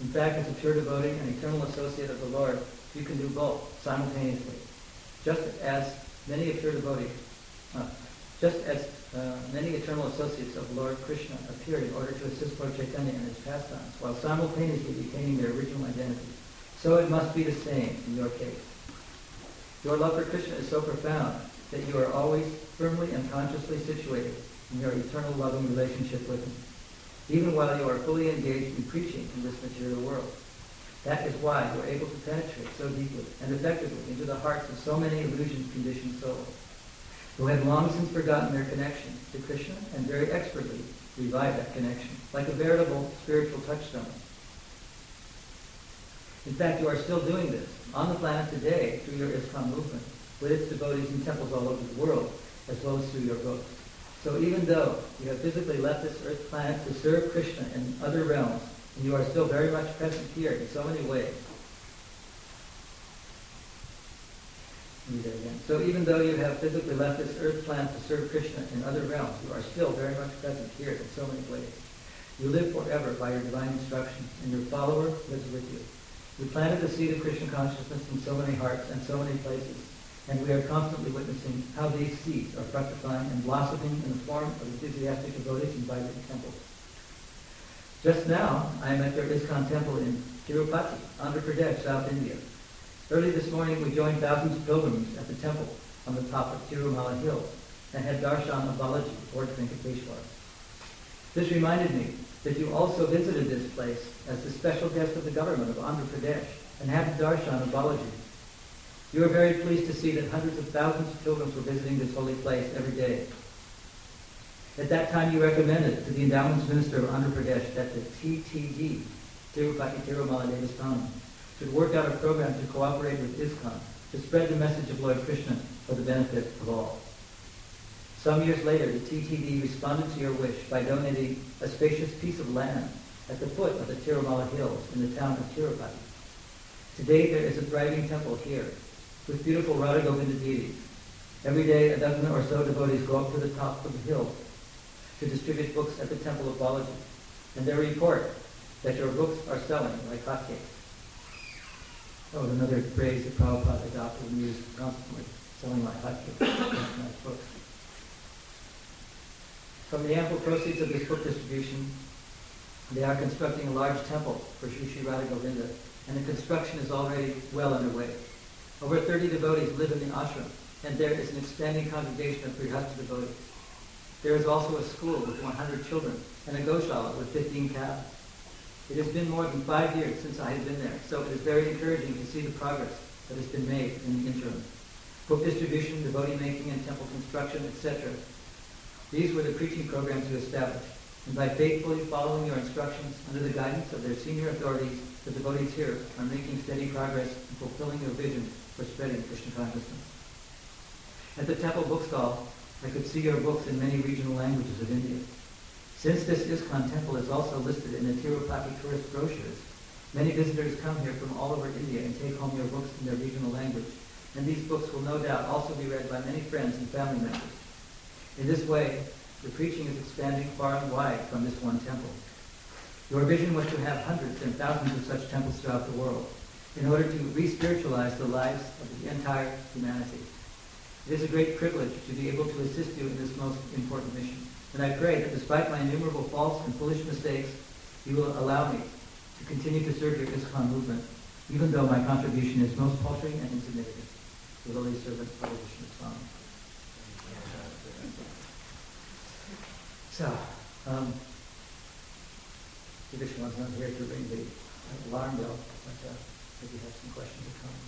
In fact, as a pure devotee and eternal associate of the Lord, you can do both simultaneously. Just as many pure devotees, uh, just as uh, many eternal associates of Lord Krishna appear in order to assist Lord Chaitanya in his pastimes, while simultaneously retaining their original identity. So it must be the same in your case. Your love for Krishna is so profound that you are always firmly and consciously situated in your eternal loving relationship with him, even while you are fully engaged in preaching in this material world. That is why are able to penetrate so deeply and effectively into the hearts of so many illusion-conditioned souls who had long since forgotten their connection to Krishna and very expertly revive that connection, like a veritable spiritual touchstone. In fact, you are still doing this on the planet today through your ISKCON movement, with its devotees in temples all over the world, as well as through your books. So even though you have physically left this earth planet to serve Krishna in other realms, and you are still very much present here in so many ways. So even though you have physically left this earth planet to serve Krishna in other realms, you are still very much present here in so many ways. You live forever by your divine instruction, and your follower lives with you. You planted the seed of Krishna consciousness in so many hearts and so many places, and we are constantly witnessing how these seeds are fructifying and blossoming in the form of enthusiastic devotees in vibrant temples. Just now, I am at your ISKCON temple in Tirupati, Andhra Pradesh, South India. Early this morning, we joined thousands of pilgrims at the temple on the top of Tirumala Hill and had darshan of Balaji, Lord Venkateshwar. This reminded me that you also visited this place as the special guest of the government of Andhra Pradesh and had darshan of Balaji. You are very pleased to see that hundreds of thousands of pilgrims were visiting this holy place every day. At that time, you recommended to the endowments minister of Andhra Pradesh that the TTD, Tirupati Tirumala Devasthanam, should work out a program to cooperate with ISKCON to spread the message of Lord Krishna for the benefit of all. Some years later, the TTD responded to your wish by donating a spacious piece of land at the foot of the Tirumala Hills in the town of Tirupati. Today there is a thriving temple here with beautiful Radha Govinda deities. Every day a dozen or so devotees go up to the top of the hill to distribute books at the temple of Balaji. And they report that your books are selling like hotcakes. That was another phrase that Prabhupada adopted and used constantly, selling like hotcakes. nice books. From the ample proceeds of this book distribution, they are constructing a large temple for Sri Radha Govinda, and the construction is already well underway. Over 30 devotees live in the ashram, and there is an expanding congregation of Grihastha devotees. There is also a school with 100 children and a goshala with 15 cows. It has been more than five years since I have been there, so it is very encouraging to see the progress that has been made in the interim. Book distribution, devotee making, and temple construction, etc. These were the preaching programs you established, and by faithfully following your instructions under the guidance of their senior authorities, the devotees here are making steady progress in fulfilling your vision for spreading Krishna consciousness. At the temple bookstall, I could see your books in many regional languages of India. Since this ISKCON temple is also listed in the Tirupati tourist brochures, many visitors come here from all over India and take home your books in their regional language, and these books will no doubt also be read by many friends and family members. In this way, the preaching is expanding far and wide from this one temple. Your vision was to have hundreds and thousands of such temples throughout the world in order to re-spiritualize the lives of the entire humanity. It is a great privilege to be able to assist you in this most important mission. And I pray that despite my innumerable faults and foolish mistakes, you will allow me to continue to serve your ISKCON movement, even though my contribution is most paltry and insignificant. The lowly servant of Vishnu. So, um, Vishnu's not here to ring the alarm bell, but uh, maybe you have some questions or comments.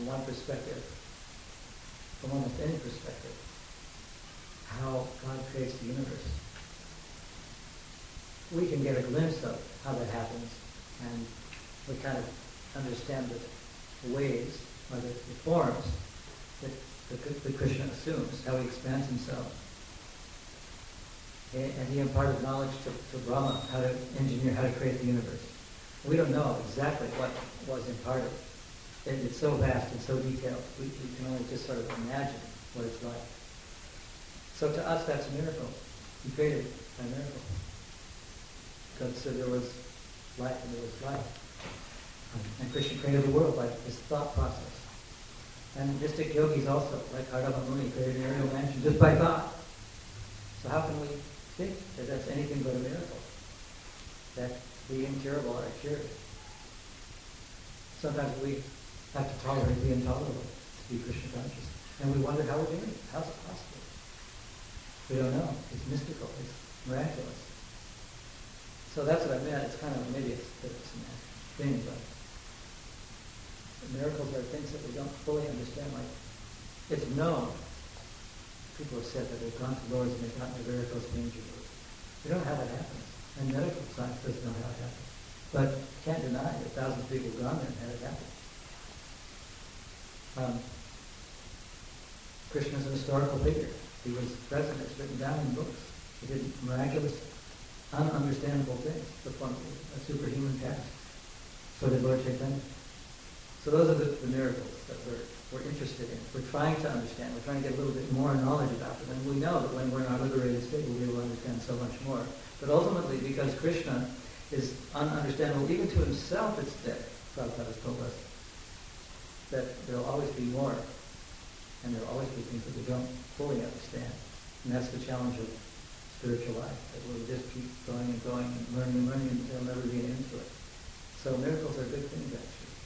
from one perspective, from almost any perspective, how God creates the universe. We can get a glimpse of how that happens, and we kind of understand the ways or the, the forms that, the, that Krishna assumes, how he expands himself. And and he imparted knowledge to, to Brahma, how to engineer, how to create the universe. We don't know exactly what was imparted. It, it's so vast and so detailed. We, we can only just sort of imagine what it's like. So to us, that's a miracle. He created a miracle. God said there was life and there was life. And Krishna created the world by his thought process. And mystic yogis also, like Kardama Muni, created an aerial mansion just by thought. So how can we think that that's anything but a miracle? That the incurable are cured. Sometimes we have to tolerate the intolerable to be Krishna conscious. And we wonder how it. How's it possible? We don't know. It's mystical. It's miraculous. So that's what I meant. It's kind of maybe it's, it's a thing, but miracles are things that we don't fully understand. Like it's known people have said that they've gone to Lourdes and they've gotten their varicose veins removed. We don't know how that happens. And medical science doesn't know how it happens. But can't deny that thousands of people have gone there and had it happen. Um, is an historical figure. He was present. It's written down in books. He did miraculous, ununderstandable things, performed a superhuman task. So did Lord Chaitanya. So those are the, the miracles that we're we're interested in. We're trying to understand. We're trying to get a little bit more knowledge about them. And we know that when we're in our liberated state, we'll be able to understand so much more. But ultimately, because Krishna is ununderstandable even to himself, it's dead. Prabhupada has told us that there will always be more. And there will always be things that we don't fully understand. And that's the challenge of spiritual life, that we'll just keep going and going and learning and learning and there'll never be an end to it. So miracles are good things, actually.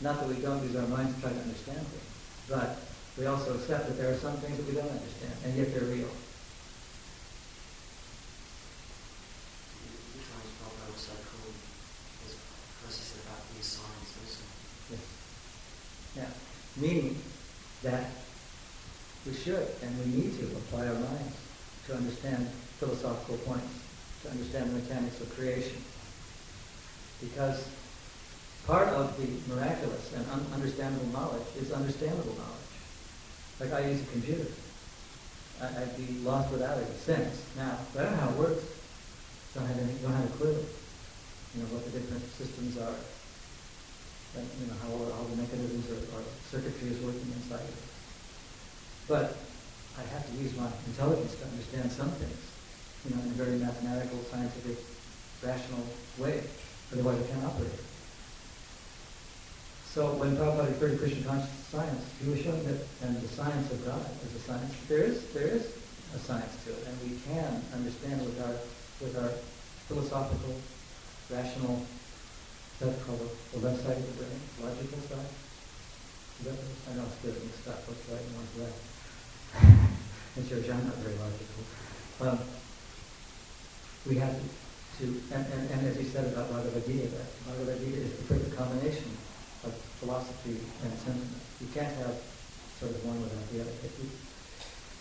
Not that we don't use our minds to try to understand things, but we also accept that there are some things that we don't understand, and yet they're real. Sometimes Prabhupada also called in science also. Yes. Yeah. Meaning that we should and we need to apply our minds to understand philosophical points, to understand the mechanics of creation. Because part of the miraculous and un- understandable knowledge is understandable knowledge. Like I use a computer. I, I'd be lost without it, sense. Now, but I don't know how it works. Don't have any, don't have a clue. You know, what the different systems are. Like, you know, how, all the mechanisms or, or circuitry is working inside it. But I have to use my intelligence to understand some things, you know, in a very mathematical, scientific, rational way. Otherwise I can't operate. So when Prabhupada referred to Krishna conscious science, he was showing that, and the science of God is a science. There is, there is a science to it, and we can understand with our, with our philosophical, rational, that's called the, left side of the brain, logical side. That, I know it's good mixed up, what's right and what's left. and sure, I'm not very logical. Um, we have to, and, and, and as you said about Bhagavad Gita, that Bhagavad Gita is the perfect combination of philosophy and sentiment. You can't have sort of one without the other. You,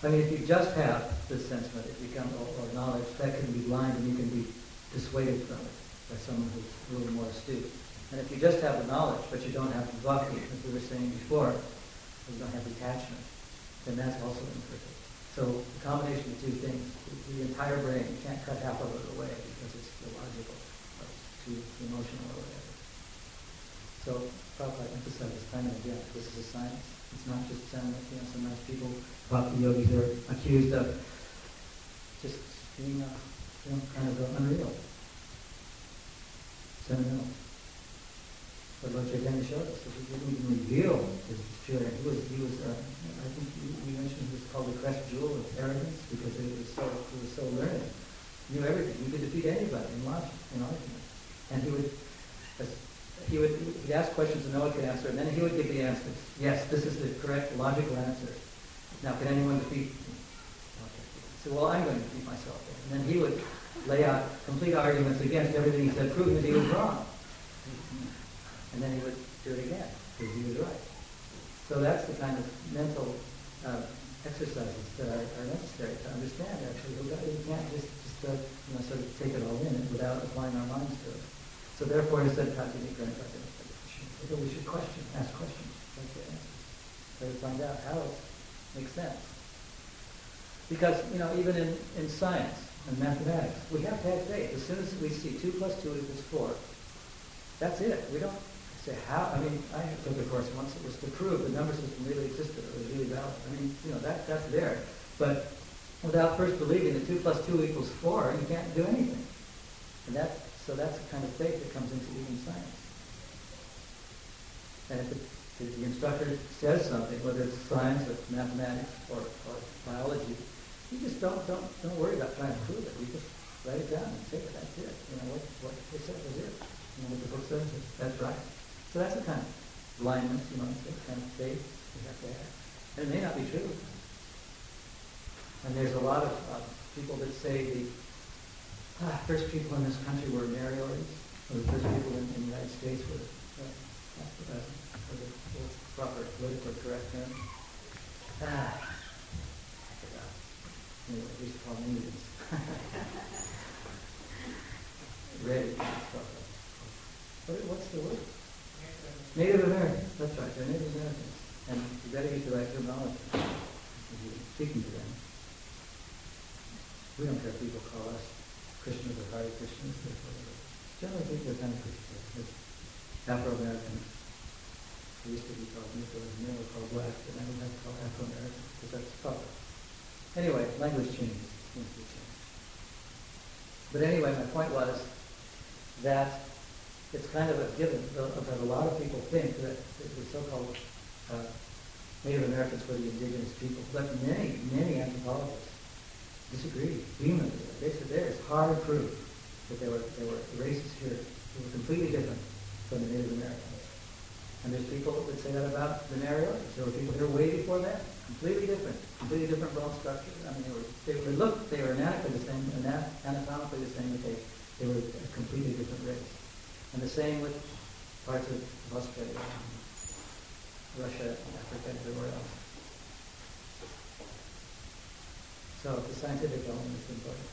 I mean, if you just have the sentiment, if you come, or, or knowledge, that can be blind and you can be dissuaded from it by someone who's a little more astute. And if you just have the knowledge, but you don't have the bhakti, as we were saying before, you don't have detachment, then that's also imperfect. So the combination of two things, the, the entire brain, you can't cut half of it away because it's illogical, or too emotional or whatever. So Prabhupada emphasizes time and again, this is a science. It's not just sentiment. You know, sometimes people, bhakti yogis are accused of just being, uh, you know, kind of uh, unreal, sentimental. But Lord Chaitanya showed us he didn't even reveal his purity. He was, he was, uh, I think you, mentioned he was called the crest jewel of arrogance because he was so, he was so learned. He knew everything. He could defeat anybody in logic, in argument. And he would, he would, he'd ask questions and no one could answer, and then he would give the answers. Yes, this is the correct logical answer. Now, can anyone defeat me? Okay. So, well, I'm going to defeat myself. And then he would lay out complete arguments against everything he said, proving that he was wrong. And then he would do it again, because he was right. So that's the kind of mental uh, exercises that are, are, necessary to understand, actually. We can't just, just uh, you know, sort of take it all in without applying our minds to it. So therefore, instead of having to so we should question, ask questions, try to answer, try to find out how it makes sense. Because, you know, even in, in science and mathematics, we have to have faith. As soon as we see 2 plus 2 equals 4, that's it. We don't say how, I mean, I took a course once, it was to prove the number system really existed, it was really valid. I mean, you know, that, that's there. But without first believing that 2 plus 2 equals 4, you can't do anything. And that, so that's the kind of faith that comes into even science. And if, it, if the instructor says something, whether it's science or mathematics or, or biology, you just don't, don't, don't worry about trying to prove it. You just write it down and say it. That's it. You know, what, what they said was it. You know, what the book says, that's right. So that's the kind of blindness, you know, the kind of faith we have to have. And it may not be true. And there's a lot of uh, people that say the ah, first people in this country were Morioris, or the first people in, in the United States were, uh, uh, for the proper politically correct term. Ah. Anyway, to call them Indians. Red what, what's the word? Native Americans. That's right. They're Native Americans. And you better use the right terminology if you're speaking to them. We don't care if people call us Christians or Hare Krishnas. Generally, people are kind of Christians. Afro-Americans. We used to be called Nicholas, and now we're called black, but now we have to call Afro-Americans because that's proper. Anyway, language changes. But anyway, my point was that it's kind of a given that a lot of people think that the so-called uh, Native Americans were the indigenous people, but many, many anthropologists disagree vehemently. They said there is hard proof that there were there were races here who were completely different from the Native Americans. And there's people that say that about the Morioris. There were people here way before that, completely different, completely different bone structure. I mean, they were they were look they were anatomically the same, anatomically the same, but they they were a completely different race. And the same with parts of Australia, Russia, Africa, everywhere else. So the scientific element is important.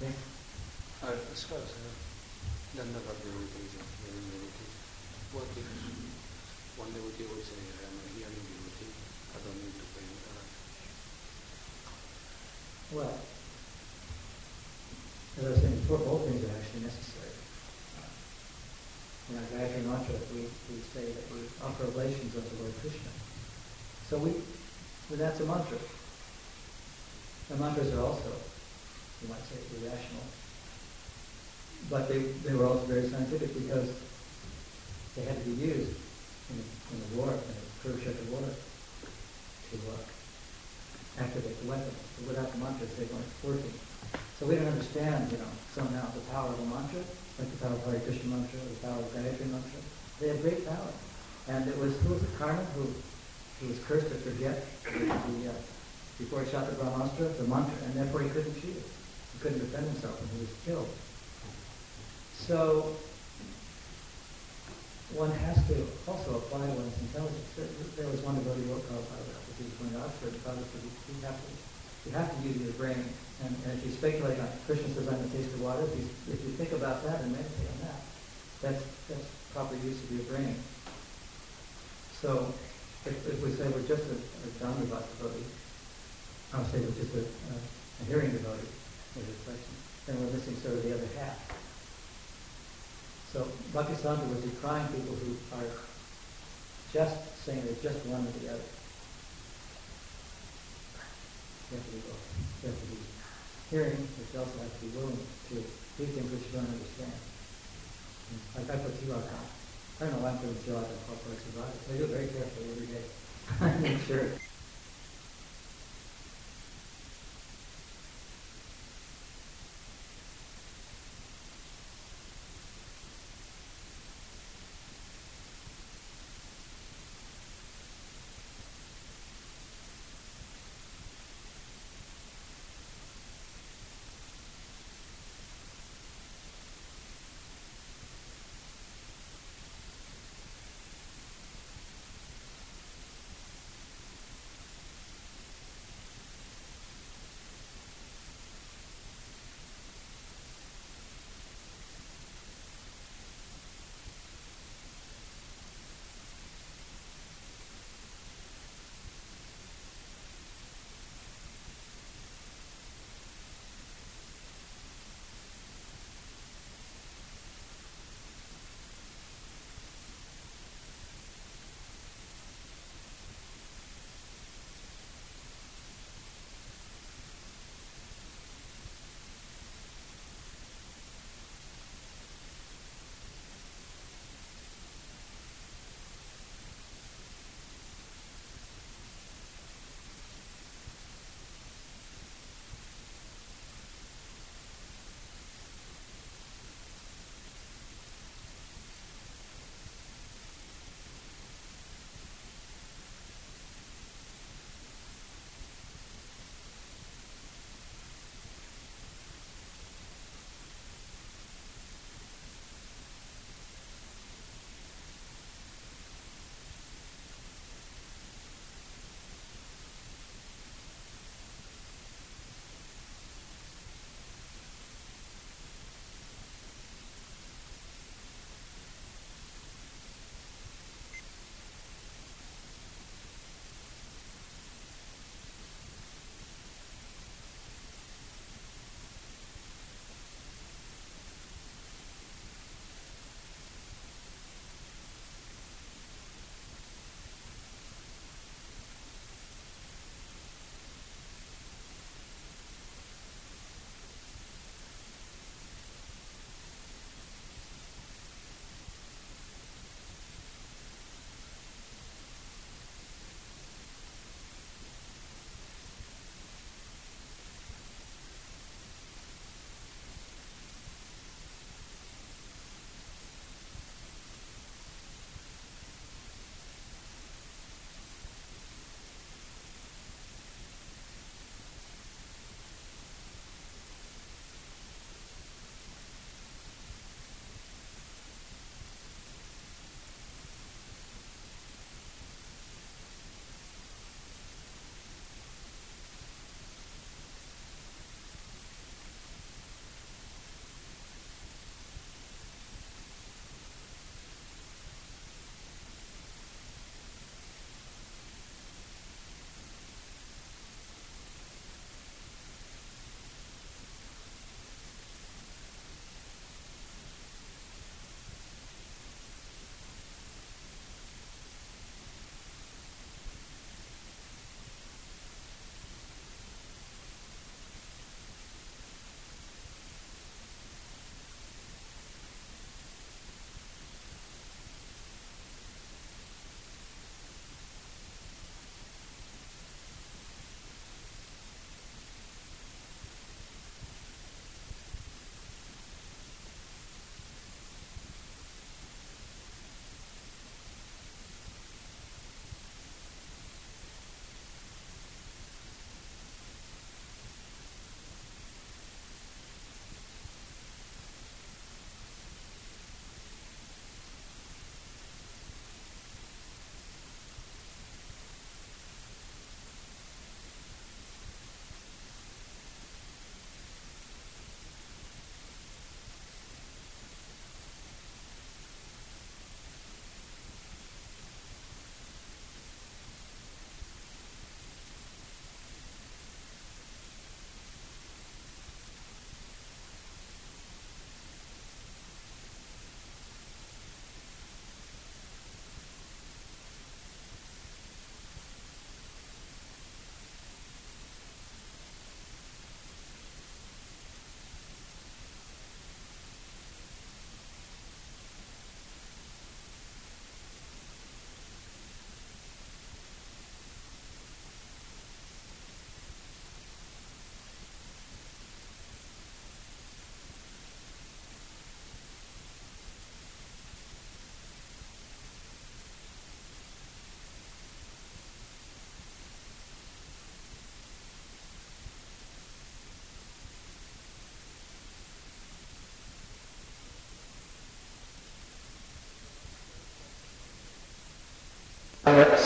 Yes? Far as uh, what if one devotee would say, I am a hearing devotee, I don't need to pay uh, Well, as I was saying before, both things are actually necessary. In our Gayatri Mantra, we, we say that we offer oblations of the Lord Krishna. So we, well, that's a mantra. The mantras are also, you might say, irrational. But they, they were also very scientific because they had to be used in, in the war, in the Kurukshetra war, to uh, activate the weapon. The they weren't working. So we don't understand, you know, somehow the power of a mantra, like the power of Hare Krishna mantra, the power of Gayatri mantra. They have great power. And it was, who was it, Karna, who, who was cursed to forget the, uh, before he shot the Brahmastra, the mantra, and therefore he couldn't shoot it. He couldn't defend himself and he was killed. So one has to also apply one's intelligence. There, was one devotee who Prabhupada, if he was going to Oxford, you have to, you have to use your brain. And, and if you speculate on, Krishna says, I'm the taste of water, if you, if you think about that and meditate on that, that's, that's proper use of your brain. So if, if we say we're just a, a Dhammavat devotee, I'll say we're just a, a, a hearing devotee, a question, then we're missing sort of the other half. So Bhaktisiddhanta was decrying people who are just saying there's just one or the other. You have to be hearing, but also have to be willing to do things which you don't understand. Like I put Tilak on. I don't know why I'm putting Tilak on corporate survival. I do it very carefully every day. I make sure.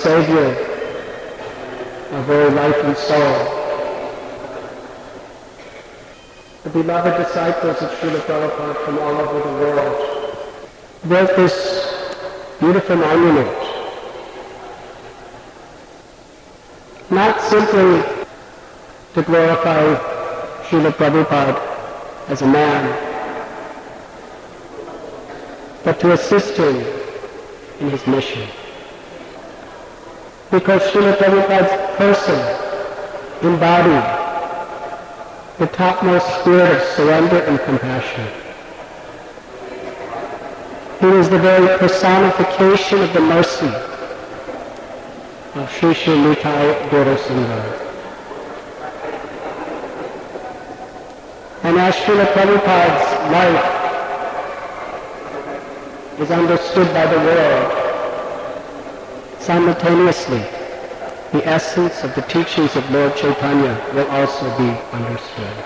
Savior, our very life and soul. The beloved disciples of Srila Prabhupada from all over the world built this beautiful monument. Not simply to glorify Srila Prabhupada as a man, but to assist him in his mission. Because Srila Prabhupada's person embodied the topmost spirit of surrender and compassion. He is the very personification of the mercy of Sri Sri Nitai Gaura Sundar. And as Srila Prabhupada's life is understood by the world, simultaneously the essence of the teachings of Lord Chaitanya will also be understood.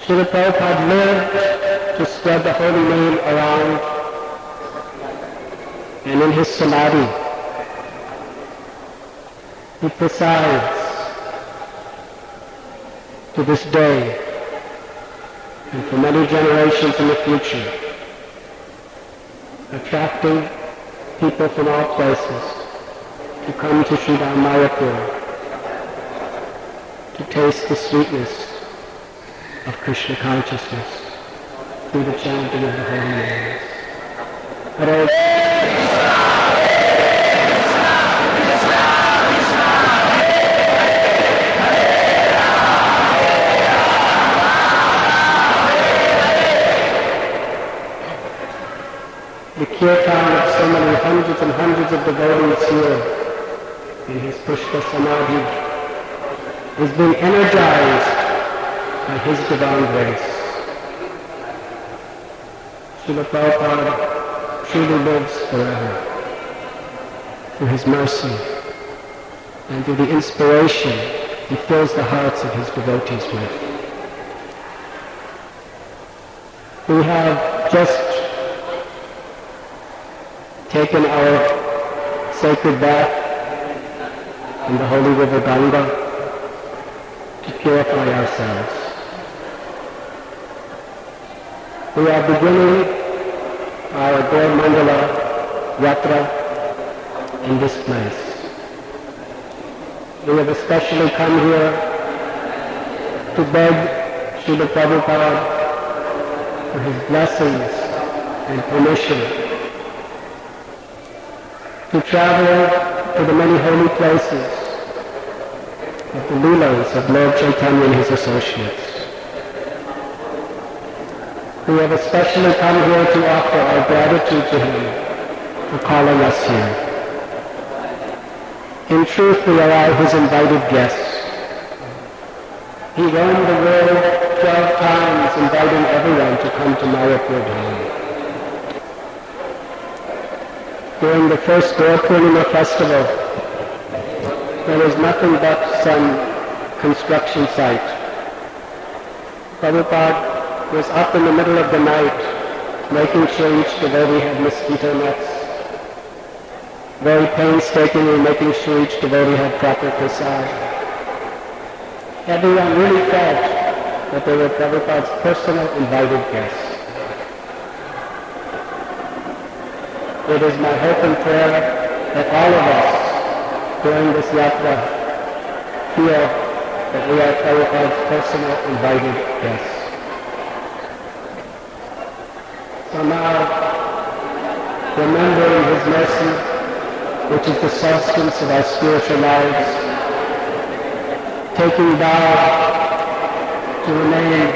Srila Prabhupada lived to spread the holy name around and in his samadhi he presides to this day and for many generations in the future, attracting people from all places to come to Sri Mayapur to taste the sweetness of Krishna consciousness through the chanting of the holy names. Hundreds and hundreds of devotees here in his Pushpa Samadhi is being energized by his divine grace. Srila Prabhupada truly lives forever through his mercy and through the inspiration he fills the hearts of his devotees with. We have just taken our sacred bath in the holy river Ganga to purify ourselves. We are beginning our Gaur Mandala Yatra in this place. We have especially come here to beg Srila Prabhupada for his blessings and permission to travel to the many holy places of the Leelas of Lord Chaitanya and his associates. We have especially come here to offer our gratitude to him for calling us here. In truth, we are all his invited guests. He roamed the world twelve times, inviting everyone to come to Mayapur Dham during the first Purnima festival, there was nothing but some construction site. Prabhupada was up in the middle of the night, making sure each devotee had mosquito nets, very painstakingly making sure each devotee had proper prasad. Everyone really felt that they were Prabhupada's personal invited guests. It is my hope and prayer that all of us during this yatra feel that we are Prabhupada's personal invited guests. So now, remembering His mercy, which is the substance of our spiritual lives, taking vow to remain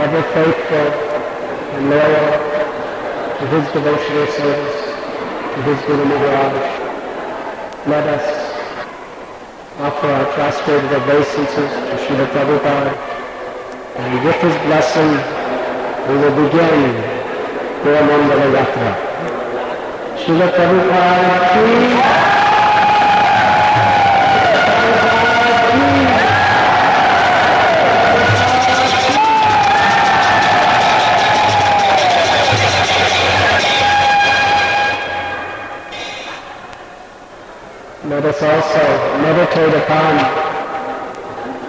ever faithful and loyal to His devotional service, His Guru Maharaj. Let us offer our prostrated obeisances to Srila Prabhupada, and with His blessing, we will begin Gaur Mandala Yatra. Srila Prabhupada ki us also meditate upon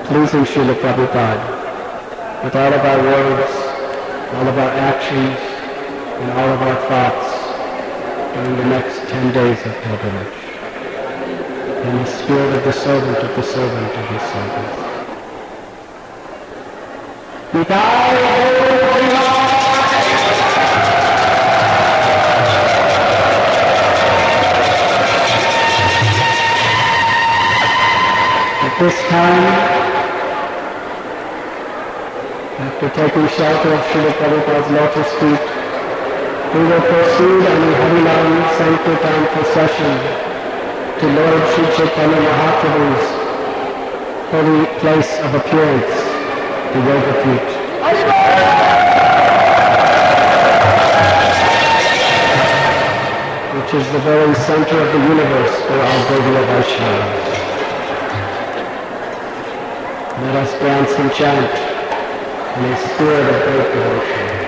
pleasing Srila Prabhupada with all of our words, all of our actions, and all of our thoughts during the next 10 days of pilgrimage. In the spirit of the servant of the servant of his servant. Sankirtan procession to Lord Sri Chaitanya Mahaprabhu's holy place of appearance, the Yoga Feet. Which is the very center of the universe for our Gaudiya Vaishnavas. Let us dance and chant in a spirit of great devotion.